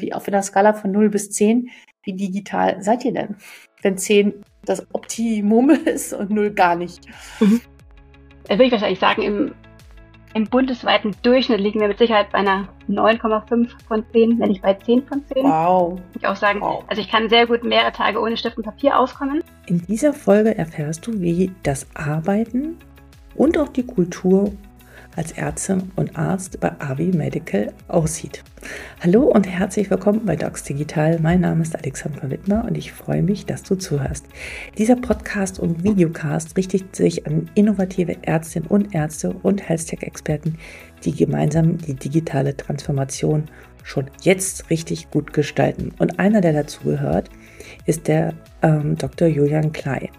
wie auf einer Skala von 0 bis 10, wie digital seid ihr denn? Wenn 10 das Optimum ist und 0 gar nicht. Mhm. Da würde ich wahrscheinlich sagen, im, im bundesweiten Durchschnitt liegen wir mit Sicherheit bei einer 9,5 von 10, wenn nicht bei 10 von 10. Wow. Ich auch sagen, wow. also ich kann sehr gut mehrere Tage ohne Stift und Papier auskommen. In dieser Folge erfährst du, wie das Arbeiten und auch die Kultur als Ärztin und Arzt bei Avi Medical aussieht. Hallo und herzlich willkommen bei Docs Digital. Mein Name ist Alexandra Wittmer und ich freue mich, dass du zuhörst. Dieser Podcast und Videocast richtet sich an innovative Ärztinnen und Ärzte und Health-Tech-Experten, die gemeinsam die digitale Transformation schon jetzt richtig gut gestalten. Und einer, der dazu gehört, ist der ähm, Dr. Julian Klei.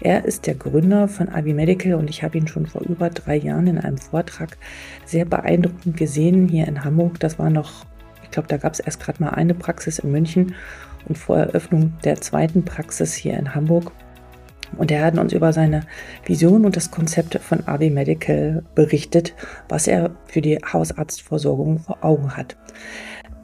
Er ist der Gründer von Abi Medical und ich habe ihn schon vor über drei Jahren in einem Vortrag sehr beeindruckend gesehen hier in Hamburg. Das war noch, ich glaube, da gab es erst gerade mal eine Praxis in München und vor Eröffnung der zweiten Praxis hier in Hamburg. Und er hat uns über seine Vision und das Konzept von AB Medical berichtet, was er für die Hausarztversorgung vor Augen hat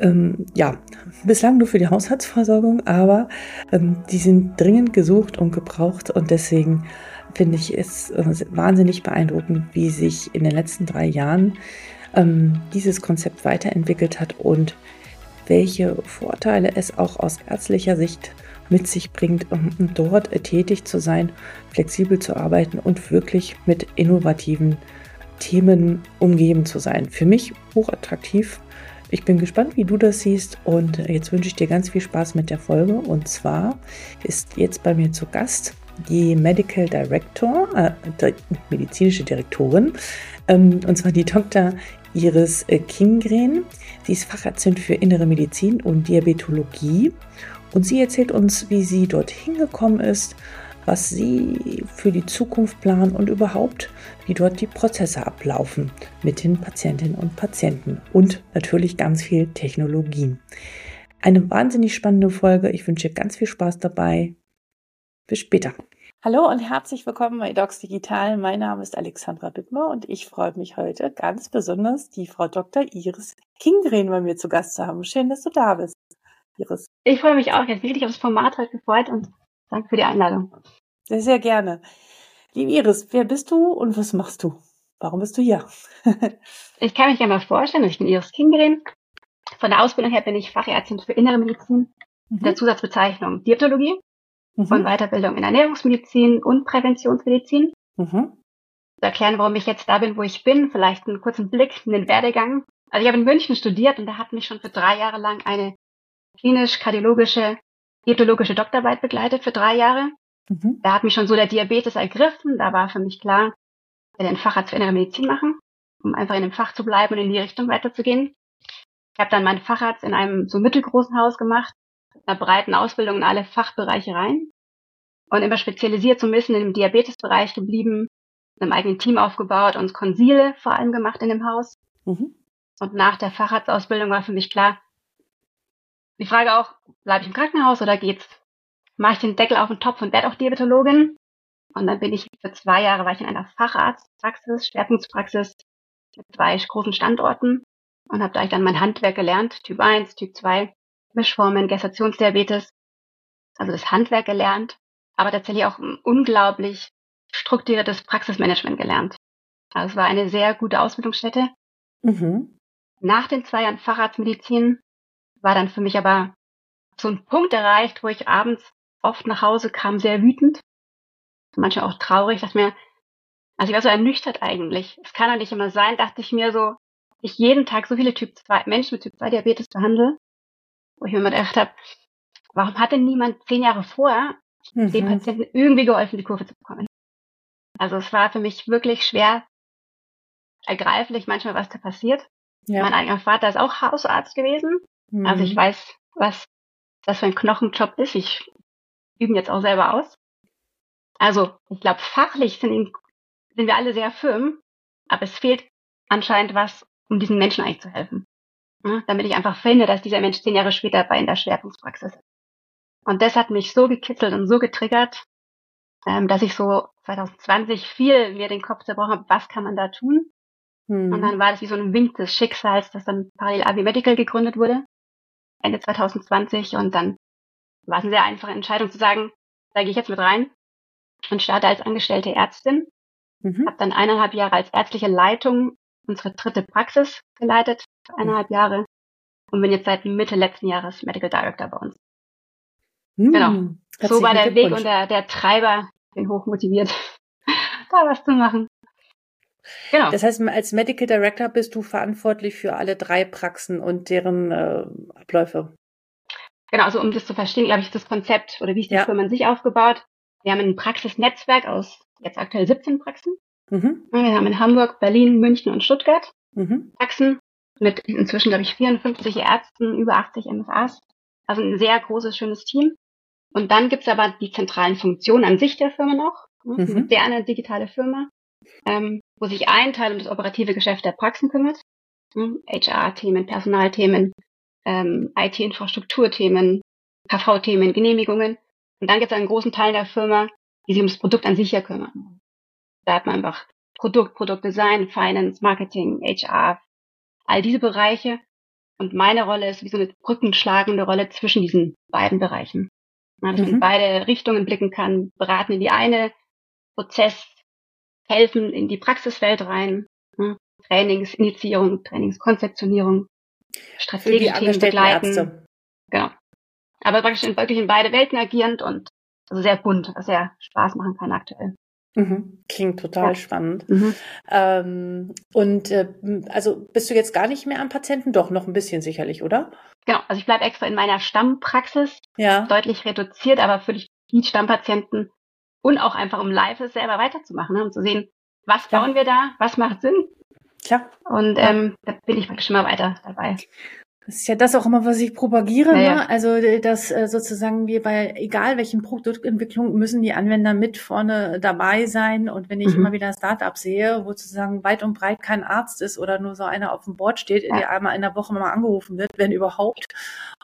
ähm, ja, bislang nur für die Haushaltsversorgung, aber ähm, die sind dringend gesucht und gebraucht und deswegen finde ich es äh, wahnsinnig beeindruckend, wie sich in den letzten drei Jahren ähm, dieses Konzept weiterentwickelt hat und welche Vorteile es auch aus ärztlicher Sicht mit sich bringt, um dort tätig zu sein, flexibel zu arbeiten und wirklich mit innovativen Themen umgeben zu sein. Für mich hochattraktiv ich bin gespannt, wie du das siehst und jetzt wünsche ich dir ganz viel Spaß mit der Folge. Und zwar ist jetzt bei mir zu Gast die Medical Director, äh, medizinische Direktorin, ähm, und zwar die Dr. Iris äh, Kingren. Sie ist Fachärztin für Innere Medizin und Diabetologie und sie erzählt uns, wie sie dorthin gekommen ist, was sie für die Zukunft planen und überhaupt, wie dort die Prozesse ablaufen mit den Patientinnen und Patienten und natürlich ganz viel Technologien. Eine wahnsinnig spannende Folge. Ich wünsche ganz viel Spaß dabei. Bis später. Hallo und herzlich willkommen bei Docs Digital. Mein Name ist Alexandra Bittmer und ich freue mich heute ganz besonders, die Frau Dr. Iris Kingren bei mir zu Gast zu haben. Schön, dass du da bist, Iris. Ich freue mich auch. Ich habe wirklich aufs Format heute gefreut und Danke für die Einladung. Sehr, sehr gerne. Liebe Iris, wer bist du und was machst du? Warum bist du hier? ich kann mich gerne mal vorstellen. Ich bin Iris Kingren. Von der Ausbildung her bin ich Fachärztin für Innere Medizin mhm. der Zusatzbezeichnung Diätologie mhm. und Weiterbildung in Ernährungsmedizin und Präventionsmedizin. Mhm. Erklären, warum ich jetzt da bin, wo ich bin, vielleicht einen kurzen Blick in den Werdegang. Also ich habe in München studiert und da hat mich schon für drei Jahre lang eine klinisch-kardiologische diätologische Doktorarbeit begleitet für drei Jahre. Mhm. Da hat mich schon so der Diabetes ergriffen. Da war für mich klar, ich werde einen Facharzt für innere Medizin machen, um einfach in dem Fach zu bleiben und in die Richtung weiterzugehen. Ich habe dann meinen Facharzt in einem so mittelgroßen Haus gemacht, mit einer breiten Ausbildung in alle Fachbereiche rein und immer spezialisiert so ein bisschen im Diabetesbereich geblieben, einem eigenen Team aufgebaut und Konsile vor allem gemacht in dem Haus. Mhm. Und nach der Facharztausbildung war für mich klar, die Frage auch, bleibe ich im Krankenhaus oder geht's? Mache ich den Deckel auf den Topf und werde auch Diabetologin? Und dann bin ich für zwei Jahre war ich in einer Facharztpraxis, Schwerpunktspraxis mit zwei großen Standorten und habe da dann mein Handwerk gelernt, Typ 1, Typ 2, Mischformen, Gestationsdiabetes, also das Handwerk gelernt, aber tatsächlich auch ein unglaublich strukturiertes Praxismanagement gelernt. Also es war eine sehr gute Ausbildungsstätte. Mhm. Nach den zwei Jahren Facharztmedizin war dann für mich aber so ein Punkt erreicht, wo ich abends oft nach Hause kam, sehr wütend, manchmal auch traurig, dass mir, also ich war so ernüchtert eigentlich. Es kann doch nicht immer sein, dachte ich mir so, ich jeden Tag so viele Typ 2, Menschen mit Typ 2 Diabetes behandle, wo ich mir immer gedacht habe, warum hat denn niemand zehn Jahre vorher mhm. dem Patienten irgendwie geholfen, die Kurve zu bekommen? Also es war für mich wirklich schwer ergreiflich manchmal, was da passiert. Ja. Mein eigener Vater ist auch Hausarzt gewesen Mhm. Also ich mhm. weiß, was das für ein Knochenjob ist. Ich übe ihn jetzt auch selber aus. Also ich glaube, fachlich sind, sind wir alle sehr firm, aber es fehlt anscheinend was, um diesen Menschen eigentlich zu helfen. Ja, damit ich einfach finde, dass dieser Mensch zehn Jahre später bei in der Schwerpunktpraxis ist. Und das hat mich so gekitzelt und so getriggert, ähm, dass ich so 2020 viel mir den Kopf zerbrochen habe, was kann man da tun? Hm. Und dann war das wie so ein Wink des Schicksals, dass dann parallel Avi Medical gegründet wurde Ende 2020 und dann war es eine sehr einfache Entscheidung zu sagen, da gehe ich jetzt mit rein und starte als angestellte Ärztin. Mhm. Habe dann eineinhalb Jahre als ärztliche Leitung unsere dritte Praxis geleitet, eineinhalb Jahre und bin jetzt seit Mitte letzten Jahres Medical Director bei uns. Mhm. Genau. So war der Weg und der, der Treiber, bin hoch motiviert, da was zu machen. Genau. Das heißt, als Medical Director bist du verantwortlich für alle drei Praxen und deren äh, Abläufe. Genau, also um das zu verstehen, glaube ich, das Konzept oder wie ist die ja. Firma an sich aufgebaut. Wir haben ein Praxisnetzwerk aus jetzt aktuell 17 Praxen. Mhm. Wir haben in Hamburg, Berlin, München und Stuttgart mhm. Praxen mit inzwischen, glaube ich, 54 Ärzten, über 80 MFAs. Also ein sehr großes, schönes Team. Und dann gibt's aber die zentralen Funktionen an sich der Firma noch. Ne? Mhm. Moderne digitale Firma, ähm, wo sich ein Teil um das operative Geschäft der Praxen kümmert. HR-Themen, Personalthemen, ähm, IT-Infrastrukturthemen, KV-Themen, Genehmigungen. Und dann gibt es einen großen Teil der Firma, die sich ums Produkt an sich ja kümmern. Da hat man einfach Produkt, Produktdesign, Finance, Marketing, HR, all diese Bereiche. Und meine Rolle ist wie so eine brückenschlagende Rolle zwischen diesen beiden Bereichen. Ja, dass mhm. man in beide Richtungen blicken kann, beraten in die eine, Prozess helfen in die Praxiswelt rein, ja, Trainingsinitiierung, Trainingskonzeptionierung, strategische Themen begleiten. Ärzte. Genau. Aber praktisch in, wirklich in beide Welten agierend und also sehr bunt, was sehr Spaß machen kann aktuell. Mhm. Klingt total ja. spannend. Mhm. Ähm, und äh, also bist du jetzt gar nicht mehr am Patienten? Doch, noch ein bisschen sicherlich, oder? Genau, also ich bleibe extra in meiner Stammpraxis, ja. deutlich reduziert, aber für die Stammpatienten und auch einfach um live es selber weiterzumachen, ne? um zu sehen, was ja. bauen wir da, was macht Sinn. Klar. Und ähm, da bin ich praktisch immer weiter dabei. Das ist ja das auch immer, was ich propagiere. Ja, ne? Also dass äh, sozusagen wir bei egal welchen Produktentwicklung müssen die Anwender mit vorne dabei sein. Und wenn ich mhm. immer wieder ein Startup sehe, wo sozusagen weit und breit kein Arzt ist oder nur so einer auf dem Board steht, ja. der einmal in der Woche mal angerufen wird, wenn überhaupt,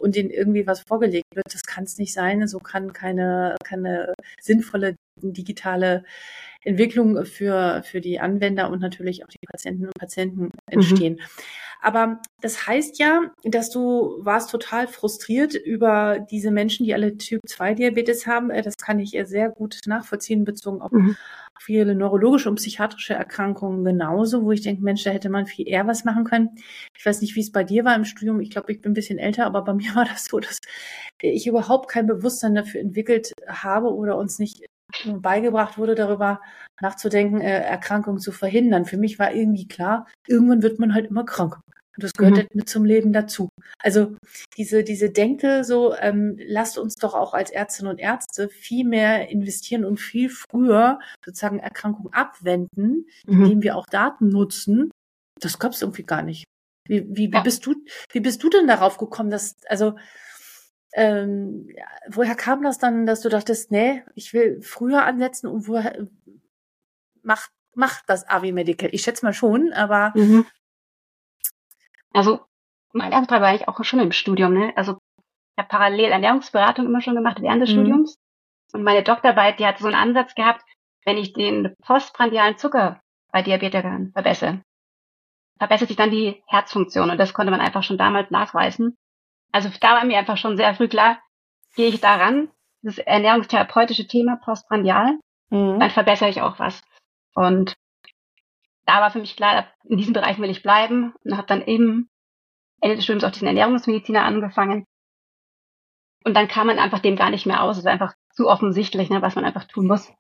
und denen irgendwie was vorgelegt wird, das kann es nicht sein. So kann keine, keine sinnvolle digitale Entwicklung für, für die Anwender und natürlich auch die Patienten und Patienten entstehen. Mhm. Aber das heißt ja, dass du warst total frustriert über diese Menschen, die alle Typ 2 Diabetes haben. Äh, das kann ich sehr gut nachvollziehen, bezogen auf mhm. viele neurologische und psychiatrische Erkrankungen genauso, wo ich denke, Mensch, da hätte man viel eher was machen können. Ich weiß nicht, wie es bei dir war im Studium. Ich glaube, ich bin ein bisschen älter, aber bei mir war das so, dass ich überhaupt kein Bewusstsein dafür entwickelt habe oder uns nicht beigebracht wurde, darüber nachzudenken, äh, Erkrankungen zu verhindern. Für mich war irgendwie klar, irgendwann wird man halt immer krank. Und das gehört mhm. halt mit zum Leben dazu. Also diese, diese Denke so, ähm, lasst uns doch auch als Ärztinnen und Ärzte viel mehr investieren und viel früher sozusagen Erkrankungen abwenden, mhm. indem wir auch Daten nutzen. Das gab es irgendwie gar nicht. Wie, wie, wie ja. bist du, wie bist du denn darauf gekommen, dass, also ähm, woher kam das dann, dass du dachtest, nee, ich will früher ansetzen und woher macht macht das Avi Medical? Ich schätze mal schon, aber mhm. also mein erster war ich auch schon im Studium, ne? Also ich habe parallel Ernährungsberatung immer schon gemacht während des mhm. Studiums und meine Doktorarbeit, die hat so einen Ansatz gehabt, wenn ich den postprandialen Zucker bei Diabetikern verbessere, verbessert sich dann die Herzfunktion und das konnte man einfach schon damals nachweisen. Also da war mir einfach schon sehr früh klar, gehe ich daran, das ernährungstherapeutische Thema postprandial, mhm. dann verbessere ich auch was. Und da war für mich klar, in diesem Bereich will ich bleiben und habe dann eben Ende des Studiums auch diesen Ernährungsmediziner angefangen. Und dann kam man einfach dem gar nicht mehr aus. Es ist einfach zu offensichtlich, ne, was man einfach tun muss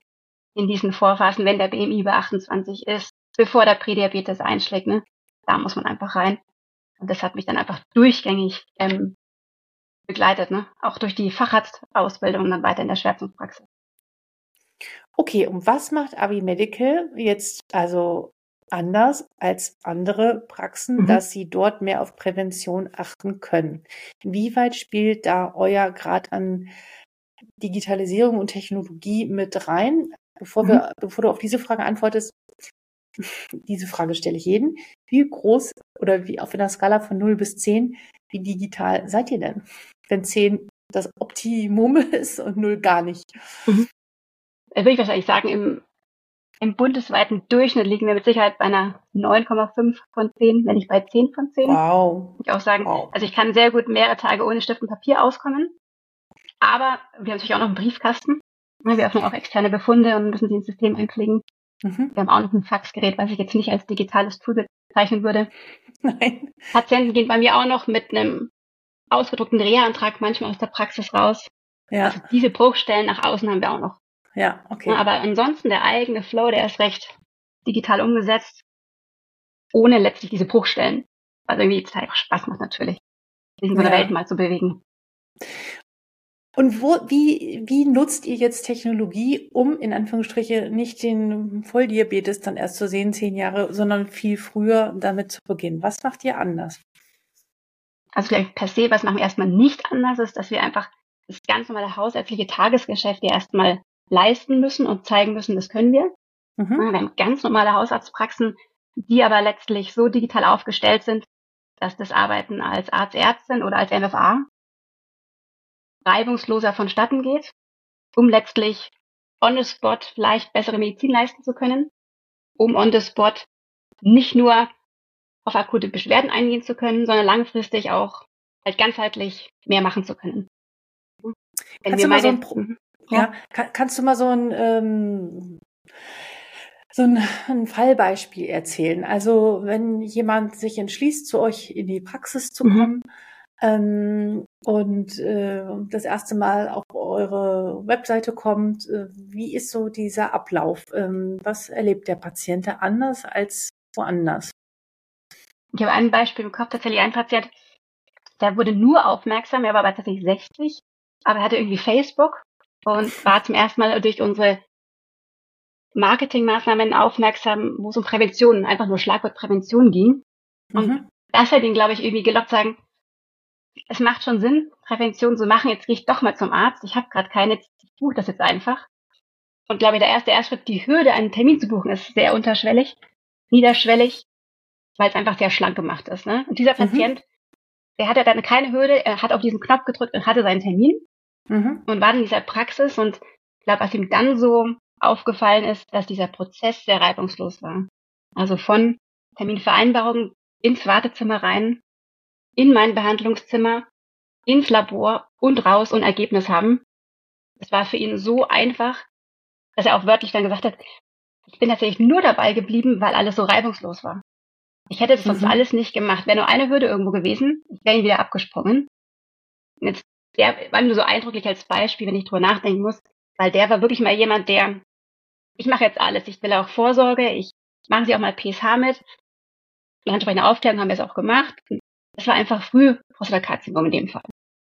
in diesen Vorphasen, wenn der BMI über 28 ist, bevor der Prädiabetes einschlägt. Ne, da muss man einfach rein. Und das hat mich dann einfach durchgängig ähm, begleitet, ne? auch durch die Facharztausbildung und dann weiter in der Schwerpunktpraxis. Okay, und was macht Abi Medical jetzt also anders als andere Praxen, mhm. dass sie dort mehr auf Prävention achten können? Wie weit spielt da euer Grad an Digitalisierung und Technologie mit rein? Bevor, wir, mhm. bevor du auf diese Frage antwortest, diese Frage stelle ich jeden. Wie groß oder wie auf einer Skala von 0 bis 10, wie digital seid ihr denn? Wenn 10 das Optimum ist und 0 gar nicht. Mhm. Würde ich wahrscheinlich sagen, im im bundesweiten Durchschnitt liegen wir mit Sicherheit bei einer 9,5 von 10, wenn nicht bei 10 von 10. Wow. Ich auch sagen, wow. also ich kann sehr gut mehrere Tage ohne Stift und Papier auskommen. Aber wir haben natürlich auch noch einen Briefkasten. Wir öffnen auch externe Befunde und müssen sie ins System einklicken. Mhm. Wir haben auch noch ein Faxgerät, was ich jetzt nicht als digitales Tool bezeichnen würde. Nein. Patienten gehen bei mir auch noch mit einem ausgedruckten Reha-Antrag manchmal aus der Praxis raus. Ja. Also diese Bruchstellen nach außen haben wir auch noch. Ja, okay. Aber ansonsten der eigene Flow, der ist recht digital umgesetzt, ohne letztlich diese Bruchstellen. Was irgendwie Zeit auch Spaß macht natürlich, sich in so einer ja. Welt mal zu bewegen. Und wo, wie, wie nutzt ihr jetzt Technologie, um in Anführungsstriche nicht den Volldiabetes dann erst zu sehen, zehn Jahre, sondern viel früher damit zu beginnen? Was macht ihr anders? Also vielleicht per se, was machen wir erstmal nicht anders, ist, dass wir einfach das ganz normale hausärztliche Tagesgeschäft ja erstmal leisten müssen und zeigen müssen, das können wir. Mhm. Wir haben ganz normale Hausarztpraxen, die aber letztlich so digital aufgestellt sind, dass das Arbeiten als Arztärztin oder als MFA reibungsloser vonstatten geht, um letztlich on the spot vielleicht bessere Medizin leisten zu können, um on the spot nicht nur auf akute Beschwerden eingehen zu können, sondern langfristig auch halt ganzheitlich mehr machen zu können. Wenn Kannst wir mal so ein mhm. Ja, kann, kannst du mal so ein, ähm, so ein, ein Fallbeispiel erzählen? Also wenn jemand sich entschließt, zu euch in die Praxis zu mhm. kommen mhm. ähm, und äh, das erste Mal auf eure Webseite kommt, äh, wie ist so dieser Ablauf? Ähm, was erlebt der Patient anders als woanders? Ich habe ein Beispiel im Kopf, tatsächlich ein Patient, der wurde nur aufmerksam, er war aber tatsächlich 60, aber er hatte irgendwie Facebook und war zum ersten Mal durch unsere Marketingmaßnahmen aufmerksam, wo es um Prävention, einfach nur Schlagwort Prävention ging. Und mhm. das hat ihn, glaube ich, irgendwie gelockt, sagen, es macht schon Sinn, Prävention zu machen, jetzt gehe ich doch mal zum Arzt, ich habe gerade keine, ich buche das jetzt einfach. Und glaube ich, der erste Erstschritt, die Hürde, einen Termin zu buchen, ist sehr unterschwellig, niederschwellig, weil es einfach sehr schlank gemacht ist. Ne? Und dieser mhm. Patient, der hatte dann keine Hürde, er hat auf diesen Knopf gedrückt und hatte seinen Termin mhm. und war in dieser Praxis und ich glaube, was ihm dann so aufgefallen ist, dass dieser Prozess sehr reibungslos war. Also von Terminvereinbarung ins Wartezimmer rein, in mein Behandlungszimmer, ins Labor und raus und Ergebnis haben. Es war für ihn so einfach, dass er auch wörtlich dann gesagt hat, ich bin tatsächlich nur dabei geblieben, weil alles so reibungslos war. Ich hätte das sonst mhm. alles nicht gemacht. Wäre nur eine Hürde irgendwo gewesen, ich wäre ihn wieder abgesprungen. Jetzt der war nur so eindrücklich als Beispiel, wenn ich drüber nachdenken muss, weil der war wirklich mal jemand, der, ich mache jetzt alles, ich will auch Vorsorge, ich mache sie auch mal PSH mit. Ansprechende Aufklärung haben wir es auch gemacht. Das war einfach früh Prostatakarzinom in dem Fall.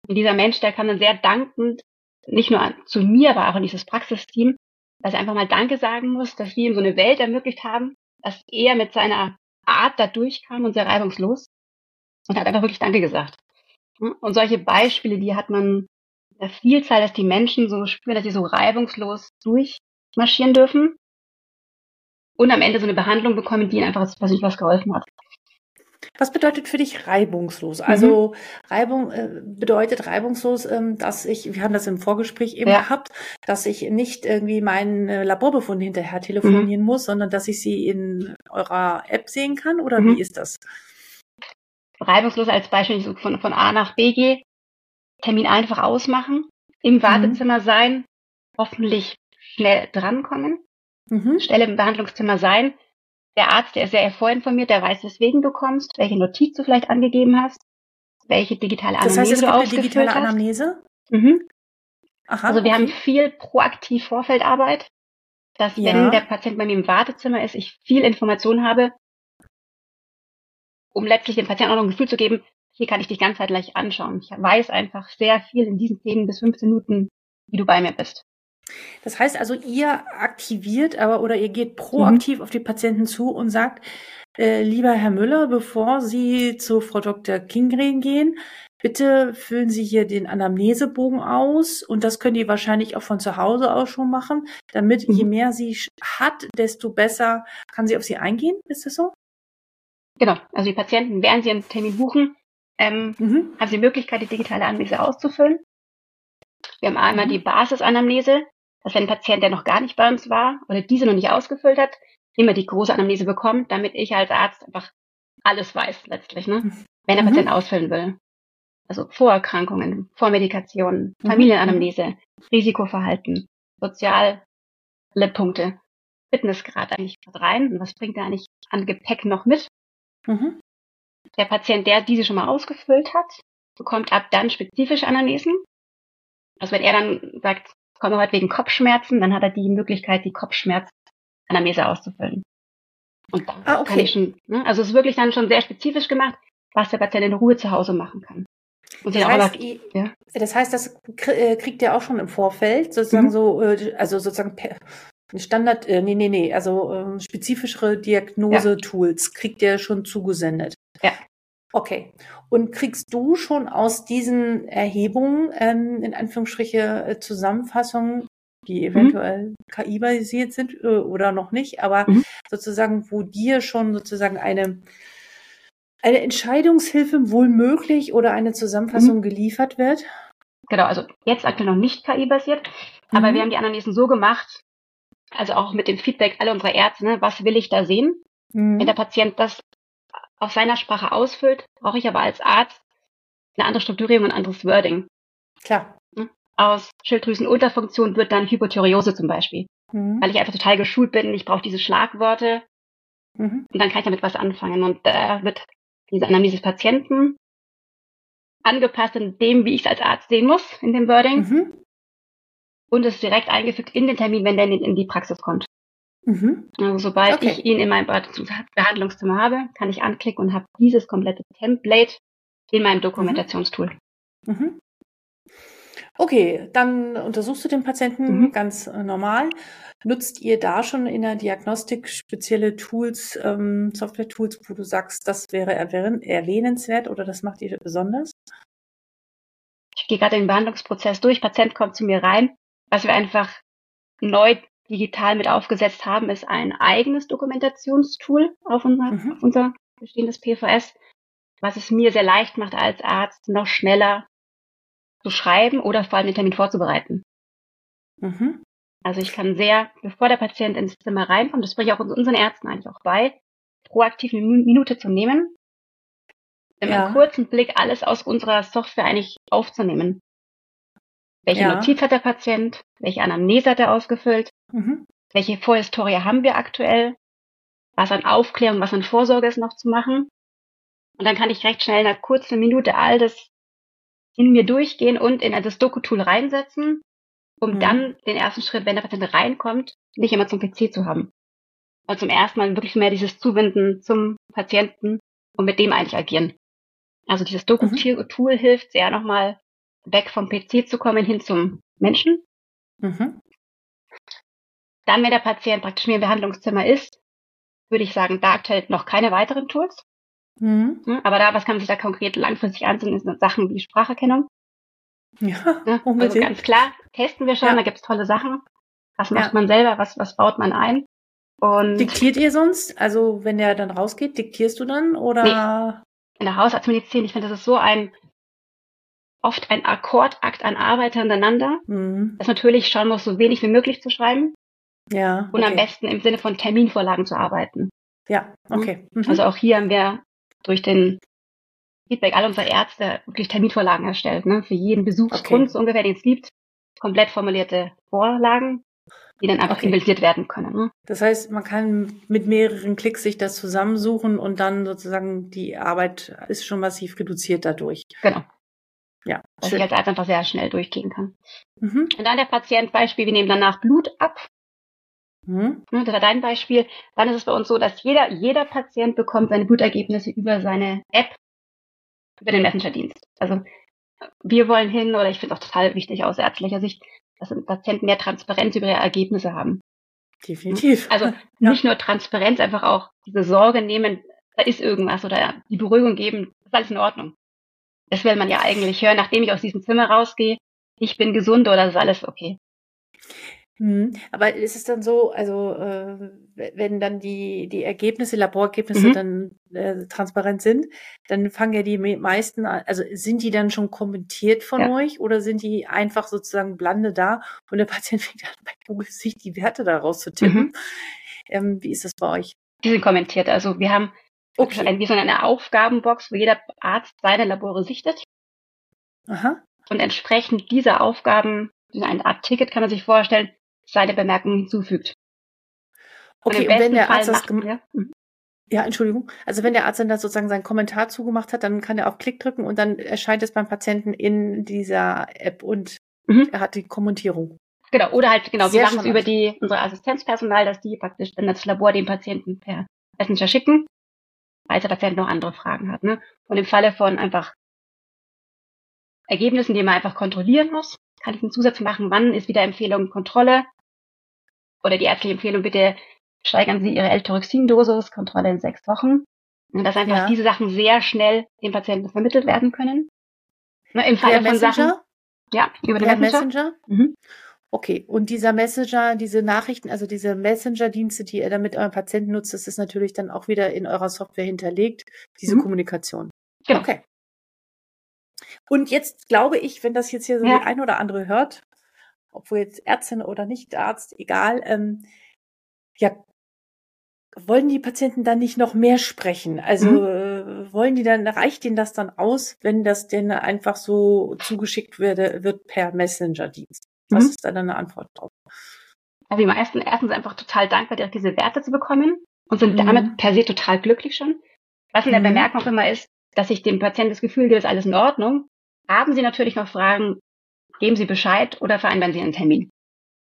Und dieser Mensch, der kam dann sehr dankend, nicht nur an, zu mir, aber auch in dieses Praxisteam, dass er einfach mal Danke sagen muss, dass wir ihm so eine Welt ermöglicht haben, dass er mit seiner Art da durchkam und sehr reibungslos und hat einfach wirklich Danke gesagt. Und solche Beispiele, die hat man der Vielzahl, dass die Menschen so spüren, dass sie so reibungslos durchmarschieren dürfen und am Ende so eine Behandlung bekommen, die ihnen einfach persönlich was geholfen hat. Was bedeutet für dich reibungslos? Also mhm. Reibung äh, bedeutet reibungslos, ähm, dass ich, wir haben das im Vorgespräch eben ja. gehabt, dass ich nicht irgendwie meinen äh, Laborbefund hinterher telefonieren mhm. muss, sondern dass ich sie in eurer App sehen kann oder mhm. wie ist das? reibungslos als Beispiel so von, von A nach B gehe, Termin einfach ausmachen, im Wartezimmer mhm. sein, hoffentlich schnell drankommen, mhm. schnell im Behandlungszimmer sein. Der Arzt, der ist sehr vorinformiert, der weiß, weswegen du kommst, welche Notiz du vielleicht angegeben hast, welche digitale Anamnese das heißt, es du ausgefüllt digitale hast. Anamnese? Mhm. Aha, also wir okay. haben viel proaktiv Vorfeldarbeit, dass ja. wenn der Patient bei mir im Wartezimmer ist, ich viel Information habe, um letztlich dem Patienten auch noch ein Gefühl zu geben, hier kann ich dich ganzheitlich anschauen. Ich weiß einfach sehr viel in diesen 10 bis 15 Minuten, wie du bei mir bist. Das heißt also, ihr aktiviert aber oder ihr geht proaktiv mhm. auf die Patienten zu und sagt, äh, lieber Herr Müller, bevor Sie zu Frau Dr. Kingren gehen, bitte füllen Sie hier den Anamnesebogen aus und das können die wahrscheinlich auch von zu Hause aus schon machen, damit mhm. je mehr sie hat, desto besser kann sie auf sie eingehen. Ist das so? Genau, also die Patienten, während sie einen Termin buchen, ähm, mhm. haben sie die Möglichkeit, die digitale Anamnese auszufüllen. Wir haben einmal mhm. die Basisanamnese, dass wenn ein Patient, der noch gar nicht bei uns war oder diese noch nicht ausgefüllt hat, immer die große Anamnese bekommt, damit ich als Arzt einfach alles weiß letztlich, ne? wenn der mhm. Patient ausfüllen will. Also Vorerkrankungen, Vormedikationen, mhm. Familienanamnese, Risikoverhalten, soziale Punkte, Fitnessgrad eigentlich rein und was bringt er eigentlich an Gepäck noch mit. Mhm. Der Patient, der diese schon mal ausgefüllt hat, bekommt ab dann spezifische Anamnesen. Also wenn er dann sagt, komme heute wegen Kopfschmerzen, dann hat er die Möglichkeit, die Kopfschmerz-Anamnese auszufüllen. Und ah, okay. kann ich schon, ne? also es ist wirklich dann schon sehr spezifisch gemacht, was der Patient in Ruhe zu Hause machen kann. Und das, heißt, aber, ja. das heißt, das äh, kriegt ihr auch schon im Vorfeld, sozusagen mhm. so, äh, also sozusagen Standard, äh, nee, nee, nee, also ähm, spezifischere Diagnose-Tools ja. kriegt ihr schon zugesendet. Ja. Okay. Und kriegst du schon aus diesen Erhebungen, ähm, in Anführungsstriche, äh, Zusammenfassungen, die mhm. eventuell mhm. KI-basiert sind äh, oder noch nicht, aber mhm. sozusagen, wo dir schon sozusagen eine, eine Entscheidungshilfe wohl möglich oder eine Zusammenfassung mhm. geliefert wird? Genau, also jetzt aktuell noch nicht KI-basiert, aber wir mhm. haben die Analysen so gemacht, also auch mit dem Feedback aller unserer Ärzte, ne, was will ich da sehen? Mhm. Wenn der Patient das auf seiner Sprache ausfüllt, brauche ich aber als Arzt eine andere Strukturierung und ein anderes Wording. Klar. Hm? Aus Schilddrüsenunterfunktion wird dann Hypothyreose zum Beispiel. Mhm. Weil ich einfach total geschult bin, ich brauche diese Schlagworte mhm. und dann kann ich damit was anfangen. Und da wird diese Anamnese des Patienten angepasst in dem, wie ich es als Arzt sehen muss, in dem Wording. Mhm. Und es direkt eingefügt in den Termin, wenn der in die Praxis kommt. Mhm. Also sobald okay. ich ihn in meinem Behandlungszimmer habe, kann ich anklicken und habe dieses komplette Template in meinem Dokumentationstool. Mhm. Okay, dann untersuchst du den Patienten mhm. ganz äh, normal. Nutzt ihr da schon in der Diagnostik spezielle Tools, ähm, Software-Tools, wo du sagst, das wäre erwähnenswert oder das macht ihr besonders? Ich gehe gerade den Behandlungsprozess durch. Patient kommt zu mir rein. Was wir einfach neu digital mit aufgesetzt haben, ist ein eigenes Dokumentationstool auf unser, mhm. auf unser bestehendes PVS, was es mir sehr leicht macht, als Arzt noch schneller zu schreiben oder vor allem den Termin vorzubereiten. Mhm. Also ich kann sehr, bevor der Patient ins Zimmer reinkommt, das bringe ich auch unseren Ärzten eigentlich auch bei, proaktiv eine Minute zu nehmen, in ja. einem kurzen Blick alles aus unserer Software eigentlich aufzunehmen. Welche ja. Notiz hat der Patient? Welche Anamnese hat er ausgefüllt? Mhm. Welche Vorhistorie haben wir aktuell? Was an Aufklärung, was an Vorsorge ist noch zu machen? Und dann kann ich recht schnell in einer kurzen Minute all das in mir durchgehen und in das Doku-Tool reinsetzen, um mhm. dann den ersten Schritt, wenn der Patient reinkommt, nicht immer zum PC zu haben. Also zum ersten Mal wirklich mehr dieses Zuwenden zum Patienten und mit dem eigentlich agieren. Also dieses Doku-Tool mhm. hilft sehr nochmal weg vom PC zu kommen hin zum Menschen. Mhm. Dann, wenn der Patient praktisch mehr im Behandlungszimmer ist, würde ich sagen, da aktuell noch keine weiteren Tools. Mhm. Hm, aber da, was kann man sich da konkret langfristig ansehen, sind Sachen wie Spracherkennung. Ja, ne? Also ganz klar, testen wir schon, ja. da gibt's tolle Sachen. Was macht ja. man selber, was, was baut man ein? Und Diktiert ihr sonst? Also wenn der dann rausgeht, diktierst du dann oder? Nee. In der Hausarztmedizin, ich finde, das ist so ein oft ein Akkordakt an Arbeit hintereinander, mhm. dass natürlich schauen muss, so wenig wie möglich zu schreiben. Ja. Und am besten im Sinne von Terminvorlagen zu arbeiten. Ja, okay. Mhm. Also auch hier haben wir durch den Feedback all unserer Ärzte wirklich Terminvorlagen erstellt, ne? Für jeden Besuchsgrund okay. so ungefähr, den es gibt, komplett formulierte Vorlagen, die dann einfach okay. implementiert werden können. Ne? Das heißt, man kann mit mehreren Klicks sich das zusammensuchen und dann sozusagen die Arbeit ist schon massiv reduziert dadurch. Genau. Ja. Dass schön. ich als Arzt einfach sehr schnell durchgehen kann. Mhm. Und dann der Patient Beispiel, wir nehmen danach Blut ab. Mhm. Dein Beispiel. Dann ist es bei uns so, dass jeder, jeder Patient bekommt seine Blutergebnisse über seine App, über den Messenger-Dienst. Also wir wollen hin, oder ich finde es auch total wichtig aus ärztlicher Sicht, dass Patienten mehr Transparenz über ihre Ergebnisse haben. Definitiv. Also ja. nicht nur Transparenz, einfach auch diese Sorge nehmen, da ist irgendwas oder die Beruhigung geben, das ist alles in Ordnung. Das will man ja eigentlich hören, nachdem ich aus diesem Zimmer rausgehe. Ich bin gesund oder ist alles okay. Mhm. Aber ist es dann so, also äh, wenn dann die, die Ergebnisse, Laborergebnisse mhm. dann äh, transparent sind, dann fangen ja die meisten an, also sind die dann schon kommentiert von ja. euch oder sind die einfach sozusagen blande da und der Patient fängt an, bei Google sich die Werte daraus zu tippen? Mhm. Ähm, wie ist das bei euch? Die sind kommentiert. Also wir haben okay. ein, wie so eine Aufgabenbox, wo jeder Arzt seine Labore sichtet. Aha. Und entsprechend dieser Aufgaben, eine Art Ticket kann man sich vorstellen, seine Bemerkungen hinzufügt. Okay, und, und wenn der Arzt das gemacht mhm. ja, Entschuldigung. Also wenn der Arzt dann da sozusagen seinen Kommentar zugemacht hat, dann kann er auf Klick drücken und dann erscheint es beim Patienten in dieser App und mhm. er hat die Kommentierung. Genau, oder halt, genau, Sehr wir machen es über die, unsere Assistenzpersonal, dass die praktisch dann das Labor dem Patienten per Messenger schicken, falls der Patient noch andere Fragen hat. Ne? Und im Falle von einfach Ergebnissen, die man einfach kontrollieren muss, kann ich einen Zusatz machen, wann ist wieder Empfehlung Kontrolle oder die ärztliche Empfehlung, bitte steigern Sie Ihre L-Tyroxin-Dosis, Kontrolle in sechs Wochen. Und dass einfach ja. diese Sachen sehr schnell den Patienten vermittelt werden können. Ne, Im Fall von Sachen. Ja, über den Messenger. Messenger? Mhm. Okay, und dieser Messenger, diese Nachrichten, also diese Messenger-Dienste, die ihr dann mit eurem Patienten nutzt, das ist natürlich dann auch wieder in eurer Software hinterlegt, diese mhm. Kommunikation. Genau. Okay. Und jetzt glaube ich, wenn das jetzt hier so ja. die ein oder andere hört, obwohl jetzt Ärztin oder nicht Arzt, egal, ähm, ja, wollen die Patienten dann nicht noch mehr sprechen? Also mhm. äh, wollen die dann, reicht ihnen das dann aus, wenn das denn einfach so zugeschickt werde, wird per Messenger-Dienst? Was mhm. ist da dann eine Antwort drauf? Also die meisten erstens einfach total dankbar, direkt diese Werte zu bekommen und sind mhm. damit per se total glücklich schon. Was in der mhm. Bemerkung auch immer ist, dass ich dem Patienten das Gefühl gebe, ist alles in Ordnung. Haben Sie natürlich noch Fragen, geben Sie Bescheid oder vereinbaren Sie einen Termin.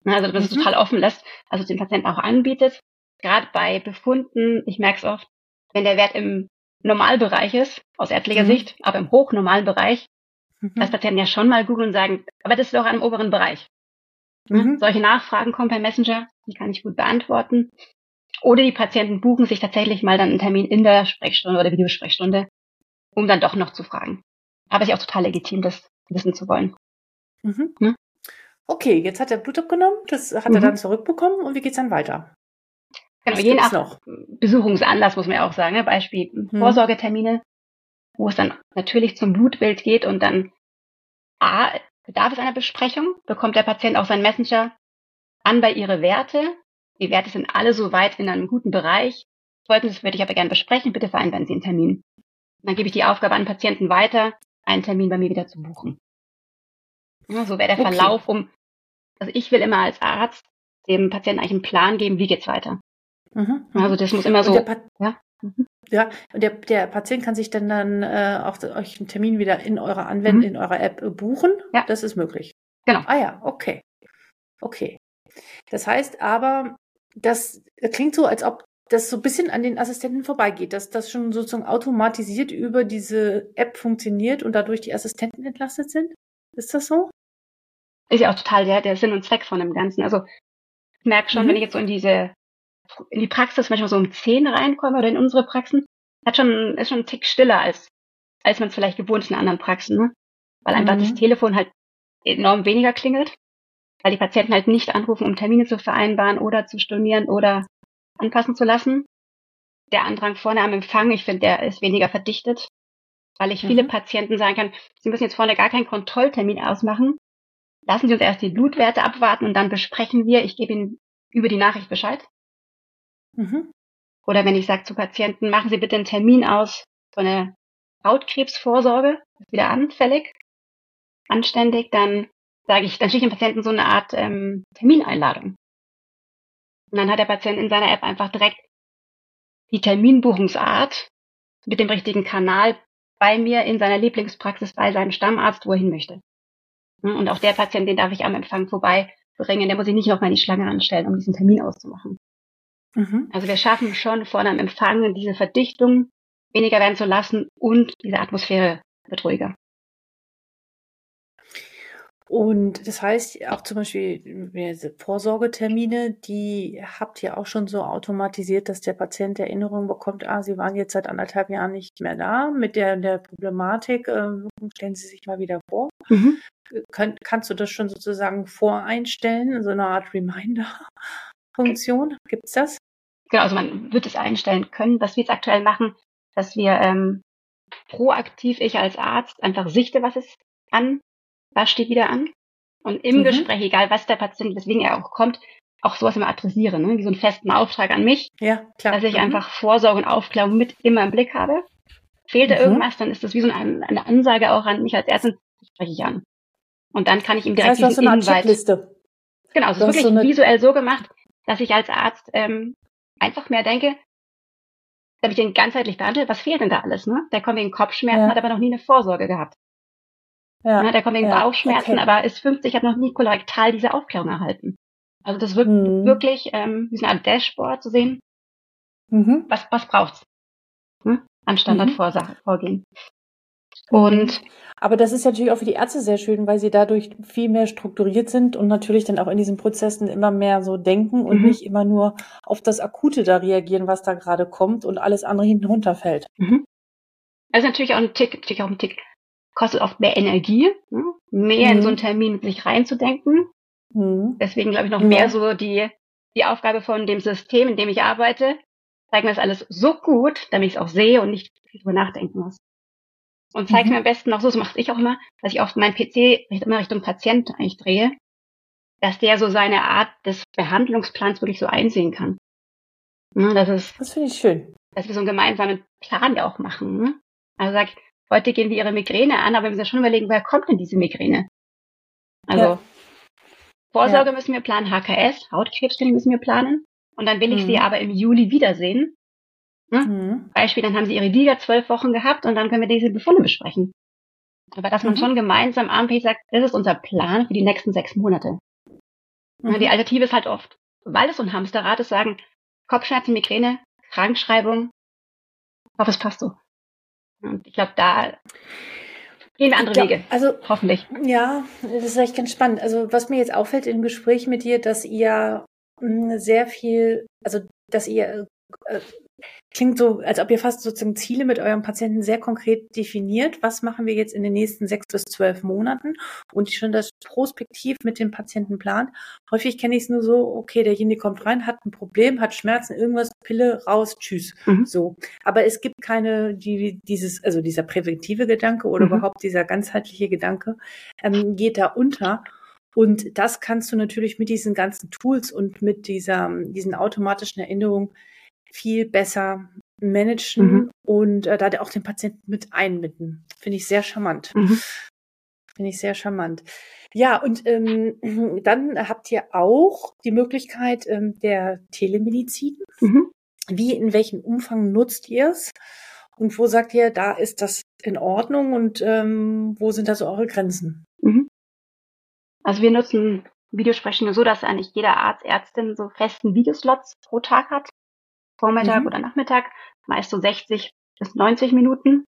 Also dass es mhm. total offen lässt, also den Patienten auch anbietet. Gerade bei Befunden, ich merke es oft, wenn der Wert im Normalbereich ist, aus ärztlicher mhm. Sicht, aber im hochnormalen Bereich, mhm. dass Patienten ja schon mal googeln und sagen, aber das ist doch im oberen Bereich. Mhm. Solche Nachfragen kommen per Messenger, die kann ich gut beantworten. Oder die Patienten buchen sich tatsächlich mal dann einen Termin in der Sprechstunde oder Videosprechstunde, um dann doch noch zu fragen. Aber ist ja auch total legitim, das wissen zu wollen. Mhm. Hm? Okay, jetzt hat er Blut abgenommen, das hat mhm. er dann zurückbekommen und wie geht's dann weiter? Genau, je nach noch? Besuchungsanlass muss man ja auch sagen, ne? Beispiel mhm. Vorsorgetermine, wo es dann natürlich zum Blutbild geht und dann A, bedarf es einer Besprechung, bekommt der Patient auch seinen Messenger an bei ihre Werte. Die Werte sind alle soweit in einem guten Bereich. Folgendes würde ich aber gerne besprechen, bitte vereinbaren Sie einen Termin. Und dann gebe ich die Aufgabe an den Patienten weiter, einen Termin bei mir wieder zu buchen. Ja, so wäre der okay. Verlauf um, also ich will immer als Arzt dem Patienten eigentlich einen Plan geben, wie geht's weiter. Mhm. Also das muss immer so. ja. Mhm. Ja, und der, der Patient kann sich dann dann äh, auch euch einen Termin wieder in eurer Anwendung, mhm. in eurer App äh, buchen. Ja. Das ist möglich. Genau. Ah ja, okay. Okay. Das heißt aber, das klingt so, als ob das so ein bisschen an den Assistenten vorbeigeht, dass das schon sozusagen automatisiert über diese App funktioniert und dadurch die Assistenten entlastet sind? Ist das so? Ist ja auch total der, der Sinn und Zweck von dem Ganzen. Also ich merke schon, mhm. wenn ich jetzt so in diese in die Praxis manchmal so um 10 reinkomme oder in unsere Praxen, hat schon, ist schon ein Tick stiller als, als man es vielleicht gewohnt ist in anderen Praxen, ne? Weil einfach mhm. das Telefon halt enorm weniger klingelt, weil die Patienten halt nicht anrufen, um Termine zu vereinbaren oder zu stornieren oder anpassen zu lassen. Der Andrang vorne am Empfang, ich finde, der ist weniger verdichtet, weil ich mhm. viele Patienten sagen kann, Sie müssen jetzt vorne gar keinen Kontrolltermin ausmachen. Lassen Sie uns erst die Blutwerte abwarten und dann besprechen wir. Ich gebe Ihnen über die Nachricht Bescheid. Mhm. Oder wenn ich sage zu Patienten, machen Sie bitte einen Termin aus so eine Hautkrebsvorsorge, ist wieder anfällig, anständig, dann sage ich, dann schicke ich dem Patienten so eine Art ähm, Termineinladung. Und dann hat der Patient in seiner App einfach direkt die Terminbuchungsart mit dem richtigen Kanal bei mir in seiner Lieblingspraxis bei seinem Stammarzt, wo er hin möchte. Und auch der Patient, den darf ich am Empfang vorbeibringen, der muss sich nicht noch mal in die Schlange anstellen, um diesen Termin auszumachen. Mhm. Also wir schaffen schon vorne am Empfang diese Verdichtung weniger werden zu lassen und diese Atmosphäre wird ruhiger. Und das heißt auch zum Beispiel Vorsorgetermine, die habt ihr auch schon so automatisiert, dass der Patient Erinnerung bekommt, ah, Sie waren jetzt seit anderthalb Jahren nicht mehr da mit der, der Problematik, äh, stellen Sie sich mal wieder vor. Mhm. Kann, kannst du das schon sozusagen voreinstellen, so eine Art Reminder-Funktion? Gibt es das? Genau, also man wird es einstellen können. Was wir jetzt aktuell machen, dass wir ähm, proaktiv, ich als Arzt, einfach sichte, was ist an was steht wieder an. Und im mhm. Gespräch, egal was der Patient, weswegen er auch kommt, auch sowas immer adressiere, ne? wie so einen festen Auftrag an mich, ja, klar. dass ich mhm. einfach Vorsorge und Aufklärung mit immer im Blick habe. Fehlt da mhm. irgendwas, dann ist das wie so eine, eine Ansage auch an mich als Ärztin, spreche ich an. Und dann kann ich ihm direkt das heißt, diesen eine Checkliste. Genau, es ist wirklich so eine... visuell so gemacht, dass ich als Arzt ähm, einfach mehr denke, damit ich den ganzheitlich behandle, was fehlt denn da alles? Ne? Der kommt wegen Kopfschmerzen, ja. hat aber noch nie eine Vorsorge gehabt. Ja, ja, der kommt wegen ja, Bauchschmerzen, okay. aber ist 50, hat noch nie kolorektal diese Aufklärung erhalten. Also das wird mhm. wirklich ähm, wie so eine Art Dashboard zu sehen. Mhm. Was, was braucht's? Hm? An Standardvorgehen. Mhm. Und aber das ist natürlich auch für die Ärzte sehr schön, weil sie dadurch viel mehr strukturiert sind und natürlich dann auch in diesen Prozessen immer mehr so denken und mhm. nicht immer nur auf das Akute da reagieren, was da gerade kommt und alles andere hinten runterfällt. Mhm. Also natürlich auch ein Tick, natürlich auch ein Tick kostet oft mehr Energie, ne? mehr mhm. in so einen mhm. Termin mit sich reinzudenken. Mhm. Deswegen glaube ich noch mehr so die, die Aufgabe von dem System, in dem ich arbeite, zeigt mir das alles so gut, damit ich es auch sehe und nicht viel drüber nachdenken muss. Und zeigt mhm. mir am besten noch so, so mache ich auch immer, dass ich auf meinen PC immer Richtung Patient eigentlich drehe, dass der so seine Art des Behandlungsplans wirklich so einsehen kann. Ne, das ist, das finde ich schön. Dass wir so einen gemeinsamen Plan ja auch machen. Ne? Also sagt, Heute gehen wir ihre Migräne an, aber wir müssen ja schon überlegen, woher kommt denn diese Migräne? Also ja. Vorsorge ja. müssen wir planen, HKS, Hautkrebscreening müssen wir planen. Und dann will ich mhm. sie aber im Juli wiedersehen. Ne? Mhm. Beispiel, dann haben sie ihre Liga zwölf Wochen gehabt und dann können wir diese Befunde besprechen. Aber dass man mhm. schon gemeinsam am sagt, das ist unser Plan für die nächsten sechs Monate. Mhm. Die Alternative ist halt oft, weil es so ein Hamsterrad ist, sagen, Kopfschmerzen, Migräne, Krankschreibung, hoffe, es passt so. Und ich glaube, da gehen wir andere glaub, Wege. Also hoffentlich. Ja, das ist echt ganz spannend. Also was mir jetzt auffällt im Gespräch mit dir, dass ihr hm, sehr viel, also dass ihr äh, klingt so, als ob ihr fast sozusagen Ziele mit eurem Patienten sehr konkret definiert. Was machen wir jetzt in den nächsten sechs bis zwölf Monaten? Und schon das prospektiv mit dem Patienten plant. Häufig kenne ich es nur so, okay, derjenige kommt rein, hat ein Problem, hat Schmerzen, irgendwas, Pille, raus, tschüss. Mhm. So. Aber es gibt keine, die, dieses, also dieser präventive Gedanke oder mhm. überhaupt dieser ganzheitliche Gedanke, ähm, geht da unter. Und das kannst du natürlich mit diesen ganzen Tools und mit dieser, diesen automatischen Erinnerungen viel besser managen mhm. und äh, da auch den Patienten mit einbinden. Finde ich sehr charmant. Mhm. Finde ich sehr charmant. Ja, und ähm, dann habt ihr auch die Möglichkeit ähm, der Telemedizin. Mhm. Wie, in welchem Umfang nutzt ihr es? Und wo sagt ihr, da ist das in Ordnung und ähm, wo sind da so eure Grenzen? Mhm. Also wir nutzen Videosprechen so, dass eigentlich jeder Arzt, Ärztin so festen Videoslots pro Tag hat. Vormittag mhm. oder Nachmittag, meist so 60 bis 90 Minuten.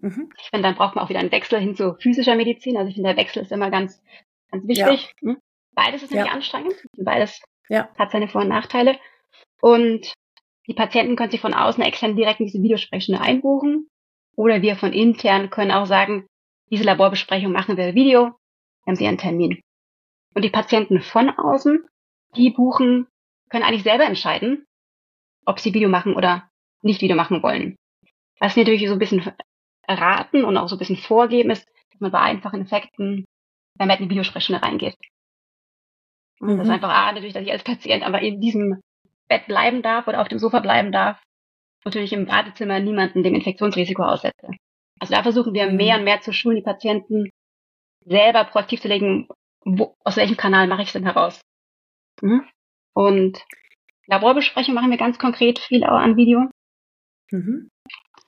Mhm. Ich finde, dann braucht man auch wieder einen Wechsel hin zu physischer Medizin. Also ich finde, der Wechsel ist immer ganz, ganz wichtig. Ja. Hm? Beides ist nämlich ja. anstrengend. Beides ja. hat seine Vor- und Nachteile. Und die Patienten können sich von außen extern direkt in diese Videosprechstunde einbuchen. Oder wir von intern können auch sagen, diese Laborbesprechung machen wir Video, haben Sie einen Termin. Und die Patienten von außen, die buchen, können eigentlich selber entscheiden, ob sie Video machen oder nicht Video machen wollen. Was sie natürlich so ein bisschen erraten und auch so ein bisschen vorgeben ist, dass man bei einfachen Effekten wenn man in die Videosprechstunde reingeht. Und mhm. das ist einfach A, natürlich, dass ich als Patient aber in diesem Bett bleiben darf oder auf dem Sofa bleiben darf. Natürlich im Badezimmer niemanden dem Infektionsrisiko aussetze. Also da versuchen wir mhm. mehr und mehr zu schulen, die Patienten selber proaktiv zu legen, wo, aus welchem Kanal mache ich es denn heraus. Mhm. Und Laborbesprechung machen wir ganz konkret viel auch an Video. Mhm.